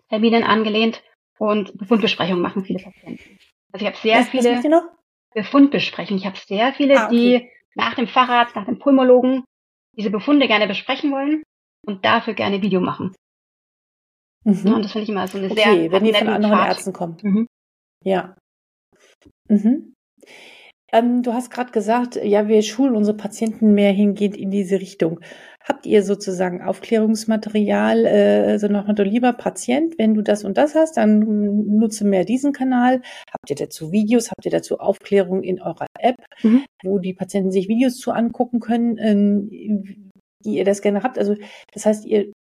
Terminen angelehnt und Befundbesprechungen machen viele Patienten. Also ich habe sehr was, viele was Befundbesprechungen. Ich habe sehr viele, ah, okay. die nach dem Facharzt, nach dem Pulmologen diese Befunde gerne besprechen wollen und dafür gerne Video machen. Mhm. Ja, und das finde ich immer so eine okay, sehr wenn die von anderen Fahrt. Ärzten kommen. Mhm. Ja. Mhm. Ähm, du hast gerade gesagt, ja, wir schulen unsere Patienten mehr hingehend in diese Richtung. Habt ihr sozusagen Aufklärungsmaterial, äh, so nach Motto, lieber Patient, wenn du das und das hast, dann nutze mehr diesen Kanal. Habt ihr dazu Videos, habt ihr dazu Aufklärung in eurer App, mhm. wo die Patienten sich Videos zu angucken können, ähm, die ihr das gerne habt? Also das heißt, ihr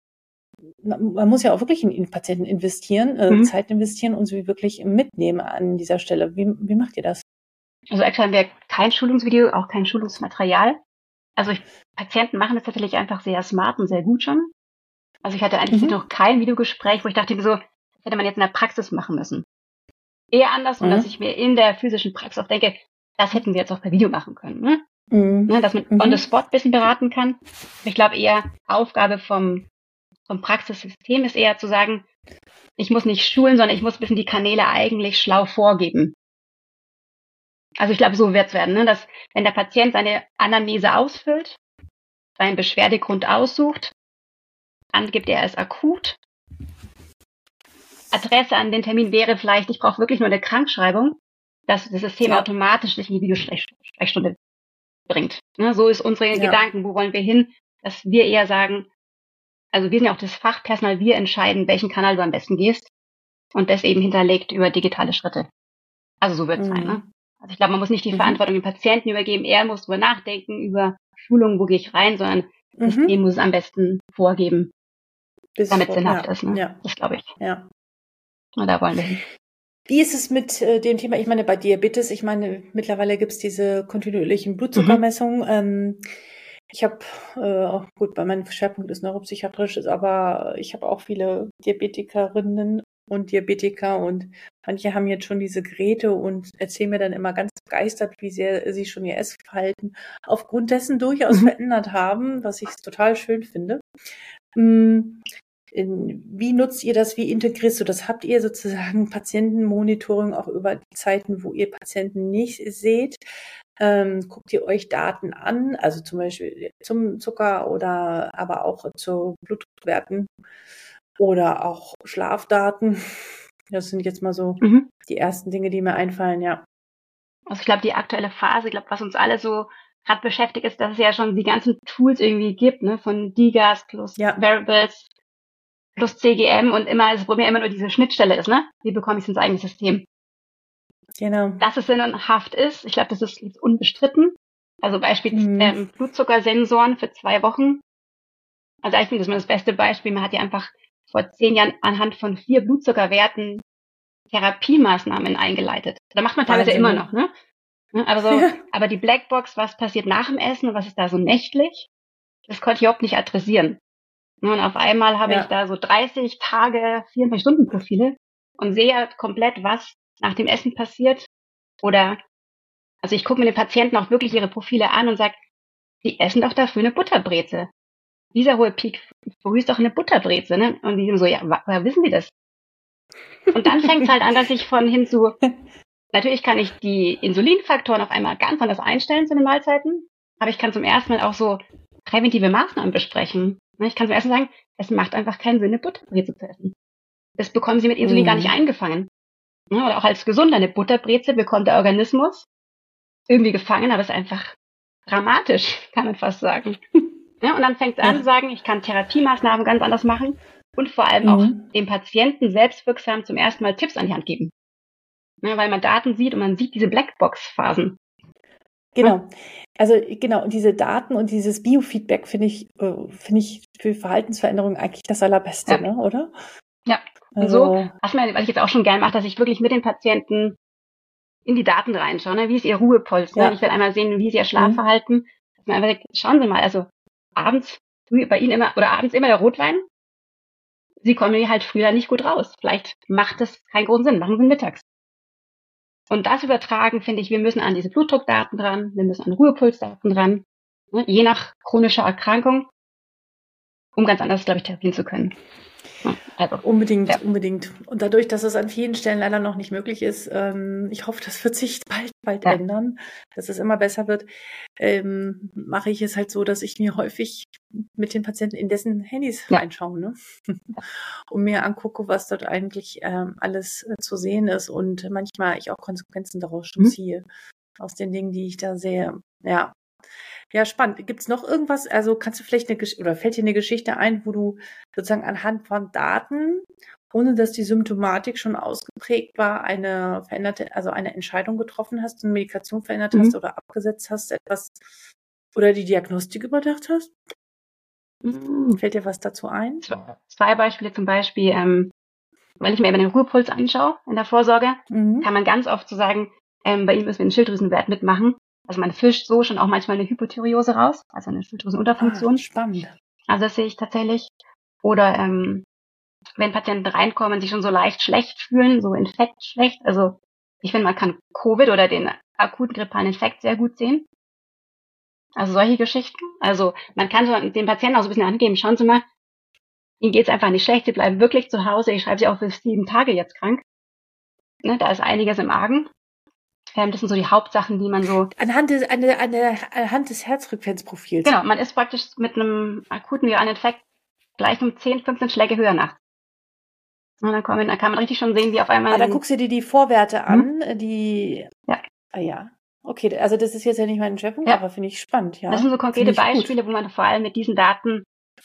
man muss ja auch wirklich in, in Patienten investieren, äh, mhm. Zeit investieren und sie wirklich mitnehmen an dieser Stelle. Wie, wie macht ihr das? Also aktuell haben wir kein Schulungsvideo, auch kein Schulungsmaterial. Also ich, Patienten machen das tatsächlich einfach sehr smart und sehr gut schon. Also ich hatte eigentlich mhm. noch kein Videogespräch, wo ich dachte so, das hätte man jetzt in der Praxis machen müssen. Eher andersrum, mhm. dass ich mir in der physischen Praxis auch denke, das hätten wir jetzt auch per Video machen können. Ne? Mhm. Ne, dass man mhm. on the spot ein bisschen beraten kann. Ich glaube eher Aufgabe vom, vom Praxissystem ist eher zu sagen, ich muss nicht schulen, sondern ich muss ein bisschen die Kanäle eigentlich schlau vorgeben. Also ich glaube, so wird es werden, ne? dass wenn der Patient seine Anamnese ausfüllt, seinen Beschwerdegrund aussucht, angibt er es akut. Adresse an den Termin wäre vielleicht, ich brauche wirklich nur eine Krankschreibung, dass das System ja. automatisch sich in die Videosprechstunde bringt. Ne? So ist unsere ja. Gedanken, wo wollen wir hin, dass wir eher sagen, also wir sind ja auch das Fachpersonal, wir entscheiden, welchen Kanal du am besten gehst und das eben hinterlegt über digitale Schritte. Also so wird es mhm. sein. Ne? Also ich glaube, man muss nicht die mhm. Verantwortung dem Patienten übergeben. Er muss drüber nachdenken, über Schulungen, wo gehe ich rein, sondern mhm. das System muss es am besten vorgeben, damit es sinnhaft ja. ist. Ne? Ja. Das glaube ich. Ja. Und da wollen wir hin. Wie ist es mit äh, dem Thema, ich meine, bei Diabetes, ich meine, mittlerweile gibt es diese kontinuierlichen Blutzuckermessungen. Mhm. Ähm, ich habe, äh, gut, bei meinem Schwerpunkt ist neuropsychiatrisch, aber ich habe auch viele Diabetikerinnen und Diabetiker und manche haben jetzt schon diese Geräte und erzählen mir dann immer ganz begeistert, wie sehr sie schon ihr Essverhalten aufgrund dessen durchaus mhm. verändert haben, was ich total schön finde. Hm, wie nutzt ihr das? Wie integrierst du das? Habt ihr sozusagen Patientenmonitoring auch über die Zeiten, wo ihr Patienten nicht seht? Ähm, guckt ihr euch Daten an, also zum Beispiel zum Zucker oder aber auch zu Blutwerten? Oder auch Schlafdaten. Das sind jetzt mal so mhm. die ersten Dinge, die mir einfallen, ja. Also ich glaube, die aktuelle Phase, ich glaube, was uns alle so gerade beschäftigt, ist, dass es ja schon die ganzen Tools irgendwie gibt, ne, von DIGAS plus ja. Variables plus CGM und immer, es wo mir immer nur diese Schnittstelle ist, ne? Wie bekomme ich es ins eigene System? Genau. Dass es sinnhaft ist, ich glaube, das ist unbestritten. Also beispielsweise mhm. ähm, Blutzuckersensoren für zwei Wochen. Also ich finde das mal das beste Beispiel. Man hat ja einfach vor zehn Jahren anhand von vier Blutzuckerwerten Therapiemaßnahmen eingeleitet. Da macht man teilweise immer noch, ne? Also, ja. aber die Blackbox, was passiert nach dem Essen und was ist da so nächtlich, das konnte ich überhaupt nicht adressieren. Und auf einmal habe ja. ich da so 30 Tage, 24 Stunden Profile und sehe komplett, was nach dem Essen passiert. Oder, also ich gucke mir den Patienten auch wirklich ihre Profile an und sage, die essen doch dafür eine Butterbreze dieser hohe Peak, früh ist doch eine Butterbreze, ne? Und die sind so, ja, woher wissen die das? Und dann fängt es halt an, dass ich von hin zu, natürlich kann ich die Insulinfaktoren auf einmal ganz anders einstellen zu den Mahlzeiten, aber ich kann zum ersten Mal auch so präventive Maßnahmen besprechen. Ne? Ich kann zum ersten sagen, es macht einfach keinen Sinn, eine Butterbreze zu essen. Das bekommen sie mit Insulin mhm. gar nicht eingefangen. Ne? Oder auch als gesunder eine Butterbreze bekommt der Organismus irgendwie gefangen, aber es ist einfach dramatisch, kann man fast sagen. Ja, und dann fängt es an zu sagen, ich kann Therapiemaßnahmen ganz anders machen und vor allem mhm. auch dem Patienten selbstwirksam zum ersten Mal Tipps an die Hand geben. Ja, weil man Daten sieht und man sieht diese Blackbox-Phasen. Genau. Also genau, diese Daten und dieses Biofeedback finde ich, äh, finde ich für Verhaltensveränderungen eigentlich das Allerbeste, ja. ne, oder? Ja. Und also, so, was, man, was ich jetzt auch schon gern mache, dass ich wirklich mit den Patienten in die Daten reinschaue. Ne? Wie ist ihr Ruhepuls? Ne? Ich will einmal sehen, wie ist ihr Schlafverhalten. Mhm. Einfach, schauen Sie mal, also abends bei Ihnen immer oder abends immer der Rotwein. Sie kommen halt früher nicht gut raus. Vielleicht macht das keinen großen Sinn. Machen Sie mittags. Und das übertragen, finde ich, wir müssen an diese Blutdruckdaten dran, wir müssen an Ruhepulsdaten dran, ne, je nach chronischer Erkrankung, um ganz anders, glaube ich, therapieren zu können. Also, unbedingt, ja. unbedingt. Und dadurch, dass es an vielen Stellen leider noch nicht möglich ist, ähm, ich hoffe, das wird sich bald, bald ja. ändern, dass es immer besser wird, ähm, mache ich es halt so, dass ich mir häufig mit den Patienten in dessen Handys ja. reinschaue, ne? und mir angucke, was dort eigentlich ähm, alles äh, zu sehen ist und manchmal ich auch Konsequenzen daraus schon mhm. ziehe. aus den Dingen, die ich da sehe. Ja. Ja, spannend. Gibt es noch irgendwas? Also kannst du vielleicht eine Geschichte oder fällt dir eine Geschichte ein, wo du sozusagen anhand von Daten, ohne dass die Symptomatik schon ausgeprägt war, eine veränderte, also eine Entscheidung getroffen hast, eine Medikation verändert mhm. hast oder abgesetzt hast, etwas oder die Diagnostik überdacht hast? Mhm. Fällt dir was dazu ein? Zwei Beispiele zum Beispiel, ähm, weil ich mir immer den Ruhepuls anschaue in der Vorsorge, mhm. kann man ganz oft so sagen, ähm, bei ihm müssen wir den Schilddrüsenwert mitmachen. Also man fischt so schon auch manchmal eine Hypothyreose raus, also eine Schilddrüsenunterfunktion. Ah, spannend. Also das sehe ich tatsächlich. Oder ähm, wenn Patienten reinkommen, sich schon so leicht schlecht fühlen, so Infekt schlecht. Also ich finde, man kann Covid oder den akuten grippalen Infekt sehr gut sehen. Also solche Geschichten. Also man kann so den Patienten auch so ein bisschen angeben, schauen Sie mal, Ihnen geht's einfach nicht schlecht, Sie bleiben wirklich zu Hause, ich schreibe Sie auch für sieben Tage jetzt krank. Ne, da ist einiges im Argen. Das sind so die Hauptsachen, die man so. Anhand des, an an anhand des Herzfrequenzprofils. Genau, man ist praktisch mit einem akuten viralen Infekt gleich um 10, 15 Schläge höher nachts. Und dann, kommen, dann kann man richtig schon sehen, wie auf einmal. Ah, da guckst du dir die Vorwerte an, hm? die. Ja. Ah ja. Okay, also das ist jetzt ja nicht meine Schwerpunkt, ja. aber finde ich spannend, ja. Das sind so konkrete Beispiele, gut. wo man vor allem mit diesen Daten,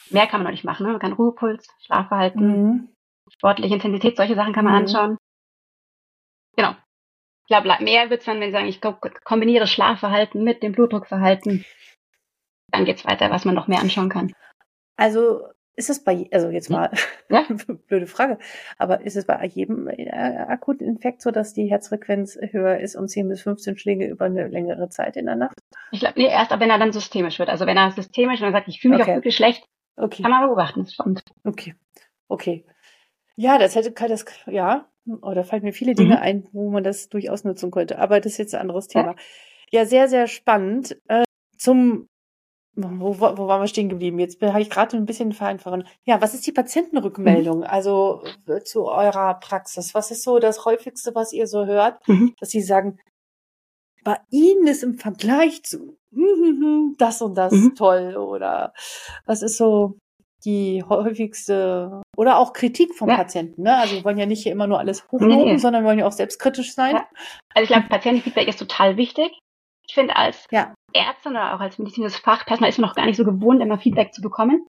mehr kann man noch nicht machen, ne? Man kann Ruhepuls, Schlafverhalten, mhm. sportliche Intensität, solche Sachen kann man mhm. anschauen. Genau bla bla. Mehr wird's dann, wenn Sie sagen, ich kombiniere Schlafverhalten mit dem Blutdruckverhalten. Dann geht's weiter, was man noch mehr anschauen kann. Also ist es bei, also jetzt mal, ja? blöde Frage, aber ist es bei jedem äh, akuten Infekt so, dass die Herzfrequenz höher ist um 10 bis 15 Schläge über eine längere Zeit in der Nacht? Ich glaube, nee, erst wenn er dann systemisch wird. Also wenn er systemisch und dann sagt, ich fühle mich okay. auch wirklich schlecht, okay. kann man beobachten, das ist spannend. Okay, okay. Ja, das hätte, das, ja, Oh, da fallen mir viele Dinge mhm. ein, wo man das durchaus nutzen könnte. Aber das ist jetzt ein anderes Thema. Ja, ja sehr, sehr spannend. Äh, zum, wo, wo, waren wir stehen geblieben? Jetzt habe ich gerade ein bisschen vereinfachen. Ja, was ist die Patientenrückmeldung? Mhm. Also äh, zu eurer Praxis. Was ist so das häufigste, was ihr so hört, mhm. dass sie sagen, bei Ihnen ist im Vergleich zu das und das mhm. toll oder was ist so die häufigste oder auch Kritik vom ja. Patienten. Ne? Also wir wollen ja nicht hier immer nur alles hochloben, nee. sondern wollen ja auch selbstkritisch sein. Ja. Also ich glaube, Patientenfeedback ist total wichtig. Ich finde, als ja. Ärzte oder auch als medizinisches Fachpersonal ist man noch gar nicht so gewohnt, immer Feedback zu bekommen.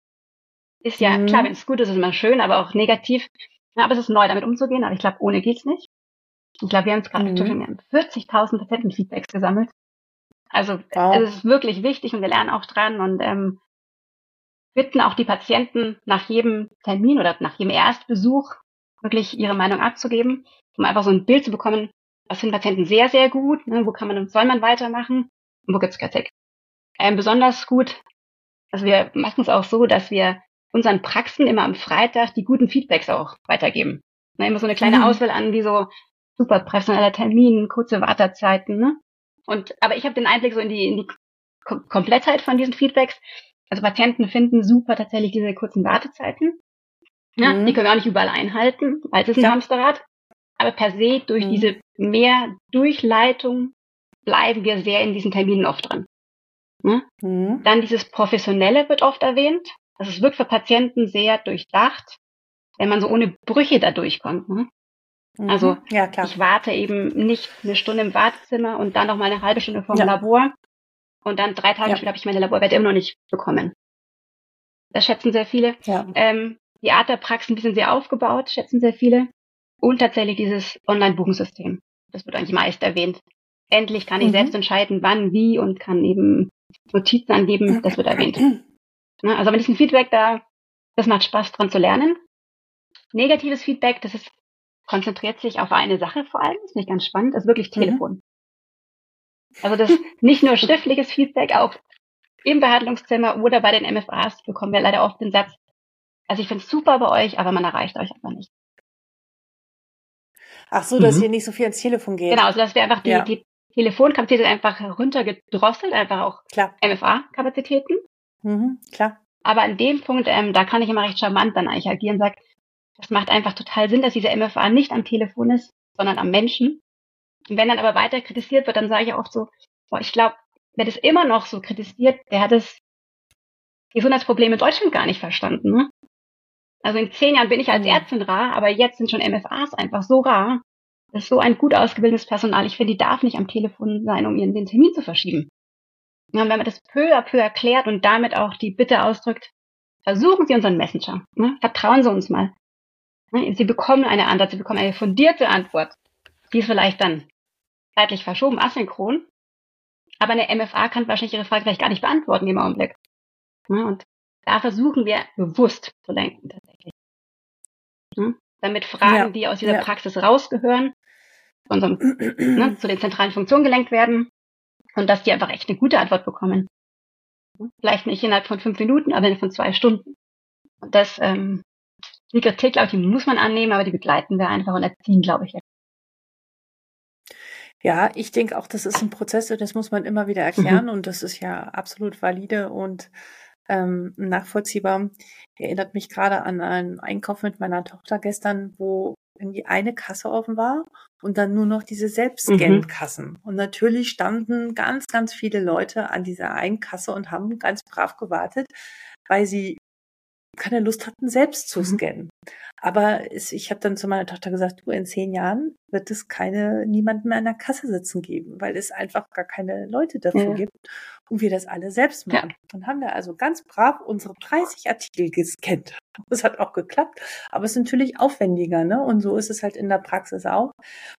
Ist ja, mhm. klar, wenn es gut ist, ist es immer schön, aber auch negativ. Ja, aber es ist neu, damit umzugehen. Aber ich glaube, ohne geht's nicht. Ich glaube, wir haben jetzt gerade mhm. 40.000 Patientenfeedbacks gesammelt. Also wow. es ist wirklich wichtig und wir lernen auch dran und ähm, bitten auch die Patienten nach jedem Termin oder nach jedem Erstbesuch wirklich ihre Meinung abzugeben, um einfach so ein Bild zu bekommen, was finden Patienten sehr, sehr gut, ne, wo kann man und soll man weitermachen und wo gibt's Kritik. Ähm, besonders gut, also wir machen es auch so, dass wir unseren Praxen immer am Freitag die guten Feedbacks auch weitergeben. Ne, immer so eine kleine mhm. Auswahl an, wie so super professioneller Termin, kurze Wartezeiten. Ne? Und aber ich habe den Einblick so in die, in die Komplettheit von diesen Feedbacks also Patienten finden super tatsächlich diese kurzen Wartezeiten. Ja, mhm. Die können wir auch nicht überall einhalten, weil es ist ein ja. Hamsterrad. Aber per se, durch mhm. diese mehr Durchleitung bleiben wir sehr in diesen Terminen oft dran. Ja? Mhm. Dann dieses Professionelle wird oft erwähnt. Also es wird für Patienten sehr durchdacht, wenn man so ohne Brüche da durchkommt. Ne? Mhm. Also ja, ich warte eben nicht eine Stunde im Wartezimmer und dann noch mal eine halbe Stunde vor dem ja. Labor, und dann drei Tage ja. später habe ich meine Laborarbeit immer noch nicht bekommen. Das schätzen sehr viele. Ja. Ähm, die Art der Praxis ein bisschen sehr aufgebaut, schätzen sehr viele. Und tatsächlich dieses Online-Buchungssystem. Das wird eigentlich meist erwähnt. Endlich kann ich mhm. selbst entscheiden, wann, wie und kann eben Notizen angeben. Das wird erwähnt. Ne? Also mit diesem Feedback da, das macht Spaß dran zu lernen. Negatives Feedback, das ist, konzentriert sich auf eine Sache vor allem. Das finde ich ganz spannend. Das ist wirklich mhm. Telefon. Mhm. Also das nicht nur schriftliches Feedback, auch im Behandlungszimmer oder bei den MFAs bekommen wir leider oft den Satz, also ich finde es super bei euch, aber man erreicht euch einfach nicht. Ach so, dass mhm. ihr nicht so viel ins Telefon geht. Genau, also dass wir einfach die, ja. die Telefonkapazität einfach runtergedrosselt, einfach auch MFA-Kapazitäten. Mhm, klar. Aber an dem Punkt, ähm, da kann ich immer recht charmant dann eigentlich agieren, sag, das macht einfach total Sinn, dass diese MFA nicht am Telefon ist, sondern am Menschen. Und wenn dann aber weiter kritisiert wird, dann sage ich oft so, boah, ich glaube, wer das immer noch so kritisiert, der hat das Gesundheitsproblem in Deutschland gar nicht verstanden. Ne? Also in zehn Jahren bin ich als Ärztin rar, aber jetzt sind schon MFAs einfach so rar, Das ist so ein gut ausgebildetes Personal. Ich finde, die darf nicht am Telefon sein, um ihren den Termin zu verschieben. Und wenn man das peu à peu erklärt und damit auch die Bitte ausdrückt, versuchen Sie unseren Messenger. Ne? Vertrauen Sie uns mal. Ne? Sie bekommen eine Antwort, Sie bekommen eine fundierte Antwort. Die ist vielleicht dann zeitlich verschoben, asynchron. Aber eine MFA kann wahrscheinlich Ihre Frage vielleicht gar nicht beantworten im Augenblick. Und da versuchen wir bewusst zu lenken tatsächlich. Damit Fragen, ja. die aus dieser ja. Praxis rausgehören, unserem, ne, zu den zentralen Funktionen gelenkt werden und dass die einfach echt eine gute Antwort bekommen. Vielleicht nicht innerhalb von fünf Minuten, aber innerhalb von zwei Stunden. Und das, ähm, die Kritik, glaube ich, die muss man annehmen, aber die begleiten wir einfach und erziehen, glaube ich. Ja, ich denke auch, das ist ein Prozess und das muss man immer wieder erklären mhm. und das ist ja absolut valide und ähm, nachvollziehbar. Erinnert mich gerade an einen Einkauf mit meiner Tochter gestern, wo irgendwie eine Kasse offen war und dann nur noch diese Selbstscan-Kassen. Mhm. Und natürlich standen ganz, ganz viele Leute an dieser einen Kasse und haben ganz brav gewartet, weil sie keine Lust hatten, selbst zu mhm. scannen. Aber es, ich habe dann zu meiner Tochter gesagt, du, in zehn Jahren wird es keine, niemanden mehr an der Kasse sitzen geben, weil es einfach gar keine Leute dafür ja. gibt und wir das alle selbst machen. Ja. Dann haben wir also ganz brav unsere 30 Artikel gescannt. Das hat auch geklappt, aber es ist natürlich aufwendiger, ne? Und so ist es halt in der Praxis auch.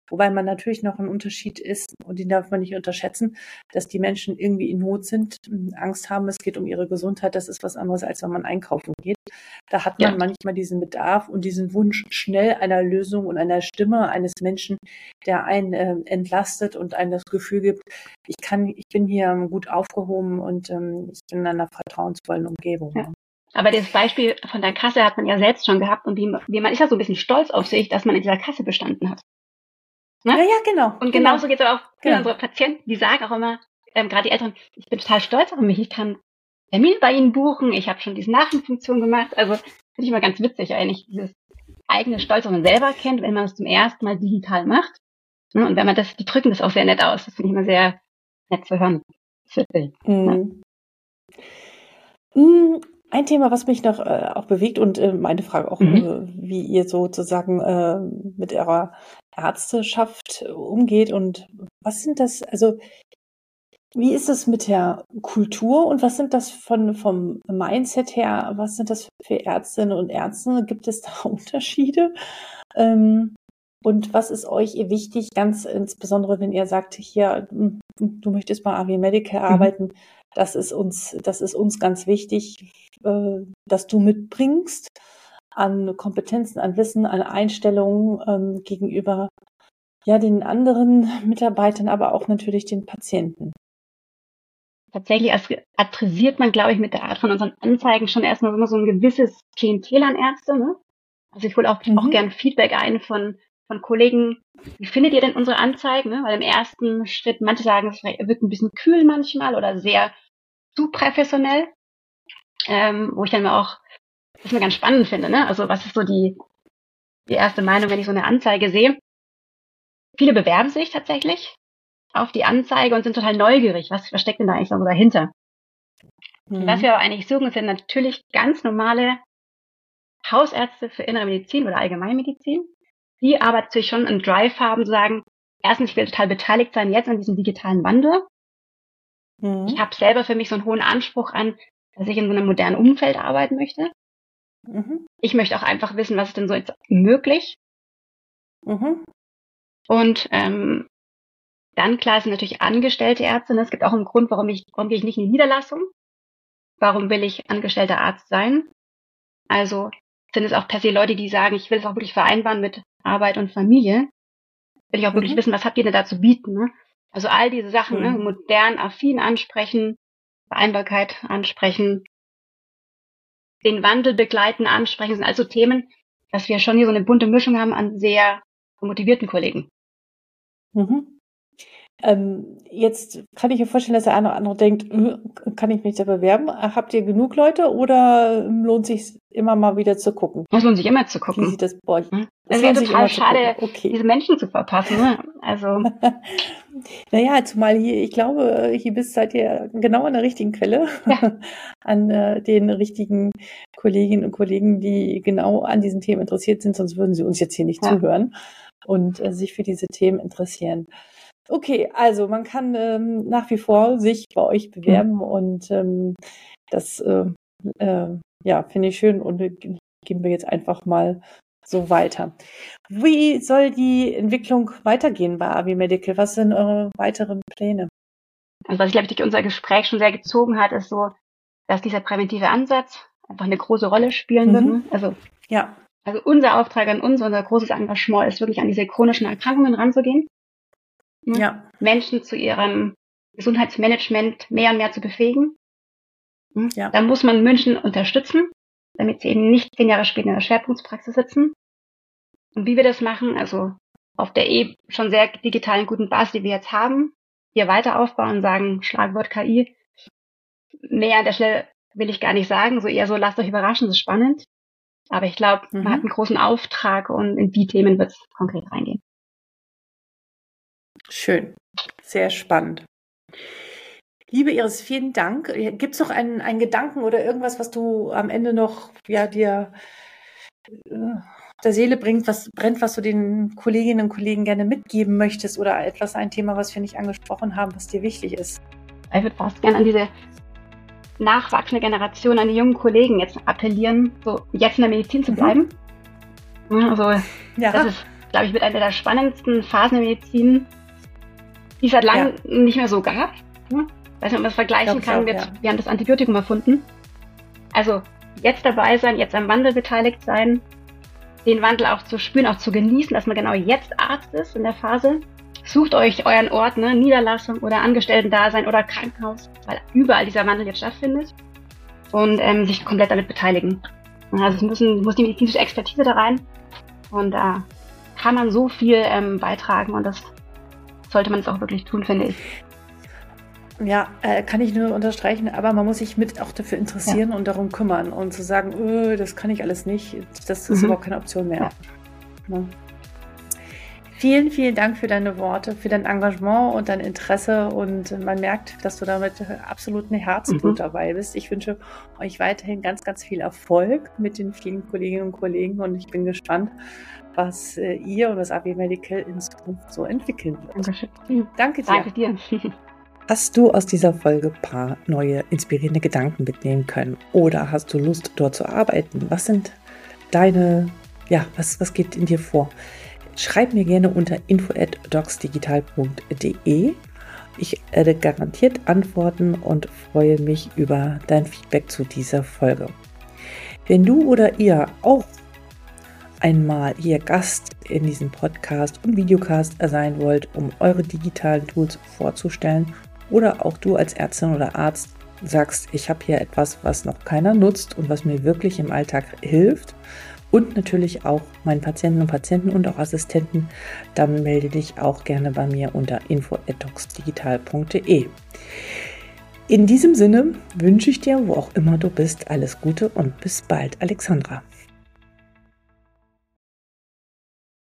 Wobei man natürlich noch ein Unterschied ist, und den darf man nicht unterschätzen, dass die Menschen irgendwie in Not sind, Angst haben, es geht um ihre Gesundheit. Das ist was anderes, als wenn man einkaufen geht. Da hat man ja. manchmal diesen Bedarf und diesen Wunsch schnell einer Lösung und einer Stimme eines Menschen, der einen äh, entlastet und einem das Gefühl gibt, ich kann, ich bin hier gut aufgehoben und ähm, ich bin in einer vertrauensvollen Umgebung. Ja. Aber das Beispiel von der Kasse hat man ja selbst schon gehabt und wie, wie man ist ja so ein bisschen stolz auf sich, dass man in dieser Kasse bestanden hat. Ne? Ja, ja, genau. Und genau. genauso geht es auch für genau. unsere Patienten, die sagen auch immer, ähm, gerade die Eltern, ich bin total stolz auf mich, ich kann Termin bei ihnen buchen, ich habe schon diese Nachrichtenfunktion gemacht. Also finde ich immer ganz witzig eigentlich, dieses eigene Stolz, was man selber kennt, wenn man es zum ersten Mal digital macht. Ne? Und wenn man das, die drücken das auch sehr nett aus. Das finde ich immer sehr nett zu hören. Mhm. Ja. Ein Thema, was mich noch äh, auch bewegt und äh, meine Frage auch, mhm. äh, wie ihr sozusagen äh, mit eurer Ärzteschaft umgeht und was sind das, also wie ist es mit der Kultur und was sind das von, vom Mindset her, was sind das für Ärztinnen und Ärzte? Gibt es da Unterschiede? Ähm, und was ist euch wichtig, ganz insbesondere, wenn ihr sagt, hier, hm, du möchtest bei AW Medical mhm. Das ist uns, das ist uns ganz wichtig, äh, dass du mitbringst an Kompetenzen, an Wissen, an Einstellungen ähm, gegenüber ja den anderen Mitarbeitern, aber auch natürlich den Patienten. Tatsächlich adressiert man, glaube ich, mit der Art von unseren Anzeigen schon erstmal immer so ein gewisses Klientel an Ärzte. Ne? Also ich hole auch, mhm. auch gern Feedback ein von von Kollegen, wie findet ihr denn unsere Anzeigen? Ne? Weil im ersten Schritt, manche sagen, es wirkt ein bisschen kühl manchmal oder sehr zu professionell, ähm, wo ich dann auch, das mir ganz spannend finde, ne? Also was ist so die, die erste Meinung, wenn ich so eine Anzeige sehe? Viele bewerben sich tatsächlich auf die Anzeige und sind total neugierig. Was versteckt denn da eigentlich so dahinter? Mhm. Was wir aber eigentlich suchen, sind natürlich ganz normale Hausärzte für innere Medizin oder Allgemeinmedizin, die aber natürlich schon einen Drive haben, zu sagen, erstens, ich will total beteiligt sein jetzt an diesem digitalen Wandel. Mhm. Ich habe selber für mich so einen hohen Anspruch an, dass ich in so einem modernen Umfeld arbeiten möchte. Mhm. Ich möchte auch einfach wissen, was ist denn so jetzt möglich. Mhm. Und ähm, dann klar sind natürlich angestellte Ärzte. Es gibt auch einen Grund, warum ich, warum gehe ich nicht in die Niederlassung? Warum will ich angestellter Arzt sein? Also sind es auch per se Leute, die sagen, ich will es auch wirklich vereinbaren mit Arbeit und Familie. Will ich auch wirklich mhm. wissen, was habt ihr denn da zu bieten? Ne? Also all diese Sachen, ne? mhm. ne? modern, affin ansprechen, Vereinbarkeit ansprechen, den Wandel begleiten, ansprechen, sind also Themen, dass wir schon hier so eine bunte Mischung haben an sehr motivierten Kollegen. Mhm. Ähm, jetzt kann ich mir vorstellen, dass der eine oder andere denkt, äh, kann ich mich da bewerben? Habt ihr genug Leute oder lohnt sich immer mal wieder zu gucken? Es lohnt sich immer zu gucken. Wie sieht das bei euch? Hm? Es wäre total schade, okay. diese Menschen zu verpassen. Ne? Also. naja, zumal hier, ich glaube, hier bist seid ihr genau an der richtigen Quelle, ja. an äh, den richtigen Kolleginnen und Kollegen, die genau an diesen Themen interessiert sind, sonst würden sie uns jetzt hier nicht ja. zuhören. und äh, sich für diese Themen interessieren. Okay, also man kann ähm, nach wie vor sich bei euch bewerben mhm. und ähm, das äh, äh, ja finde ich schön und äh, gehen wir jetzt einfach mal so weiter. Wie soll die Entwicklung weitergehen bei Avi Medical? Was sind eure weiteren Pläne? Also was ich glaube durch unser Gespräch schon sehr gezogen hat, ist so, dass dieser präventive Ansatz einfach eine große Rolle spielen mhm. wird. Ne? Also ja. Also unser Auftrag an uns, unser großes Engagement ist wirklich an diese chronischen Erkrankungen ranzugehen ja. Menschen zu ihrem Gesundheitsmanagement mehr und mehr zu befähigen. Hm? Ja. Da muss man Menschen unterstützen, damit sie eben nicht zehn Jahre später in der Schwerpunktspraxis sitzen. Und wie wir das machen, also auf der eh schon sehr digitalen guten Basis, die wir jetzt haben, hier weiter aufbauen und sagen, Schlagwort KI. Mehr an der Stelle will ich gar nicht sagen, so eher so, lasst euch überraschen, das ist spannend. Aber ich glaube, mhm. man hat einen großen Auftrag und in die Themen wird es konkret reingehen. Schön, sehr spannend. Liebe Iris, vielen Dank. Gibt es noch einen, einen Gedanken oder irgendwas, was du am Ende noch ja, dir äh, der Seele bringt, was brennt, was du den Kolleginnen und Kollegen gerne mitgeben möchtest oder etwas, ein Thema, was wir nicht angesprochen haben, was dir wichtig ist? Ich würde fast gerne an diese nachwachsende Generation, an die jungen Kollegen jetzt appellieren, so jetzt in der Medizin zu mhm. bleiben. Mhm. Also, ja. das ist, glaube ich, mit einer der spannendsten Phasen der Medizin, die es seit langem ja. nicht mehr so gab. Hm? Weiß nicht, ob man das vergleichen kann. Auch, mit, ja. Wir haben das Antibiotikum erfunden. Also jetzt dabei sein, jetzt am Wandel beteiligt sein, den Wandel auch zu spüren, auch zu genießen, dass man genau jetzt Arzt ist in der Phase. Sucht euch euren Ort, ne? Niederlassung oder Angestellten-Dasein oder Krankenhaus, weil überall dieser Wandel jetzt stattfindet. Und ähm, sich komplett damit beteiligen. Also es müssen, muss die medizinische Expertise da rein. Und da kann man so viel ähm, beitragen und das sollte man es auch wirklich tun, finde ich. Ja, äh, kann ich nur unterstreichen, aber man muss sich mit auch dafür interessieren ja. und darum kümmern und zu sagen, öh, das kann ich alles nicht, das ist mhm. überhaupt keine Option mehr. Ja. Ja. Vielen, vielen Dank für deine Worte, für dein Engagement und dein Interesse und man merkt, dass du damit absolut ein Herzblut mhm. dabei bist. Ich wünsche euch weiterhin ganz, ganz viel Erfolg mit den vielen Kolleginnen und Kollegen und ich bin gespannt, was äh, ihr und das AB Medical in Zukunft so entwickeln wird. Danke dir. Danke dir. Hast du aus dieser Folge ein paar neue inspirierende Gedanken mitnehmen können? Oder hast du Lust, dort zu arbeiten? Was sind deine, ja, was, was geht in dir vor? Schreib mir gerne unter info@docsdigital.de. Ich werde garantiert antworten und freue mich über dein Feedback zu dieser Folge. Wenn du oder ihr auch einmal hier Gast in diesem Podcast und Videocast sein wollt, um eure digitalen Tools vorzustellen oder auch du als Ärztin oder Arzt sagst, ich habe hier etwas, was noch keiner nutzt und was mir wirklich im Alltag hilft und natürlich auch meinen Patienten und Patienten und auch Assistenten, dann melde dich auch gerne bei mir unter info@docsdigital.de. In diesem Sinne wünsche ich dir, wo auch immer du bist, alles Gute und bis bald, Alexandra.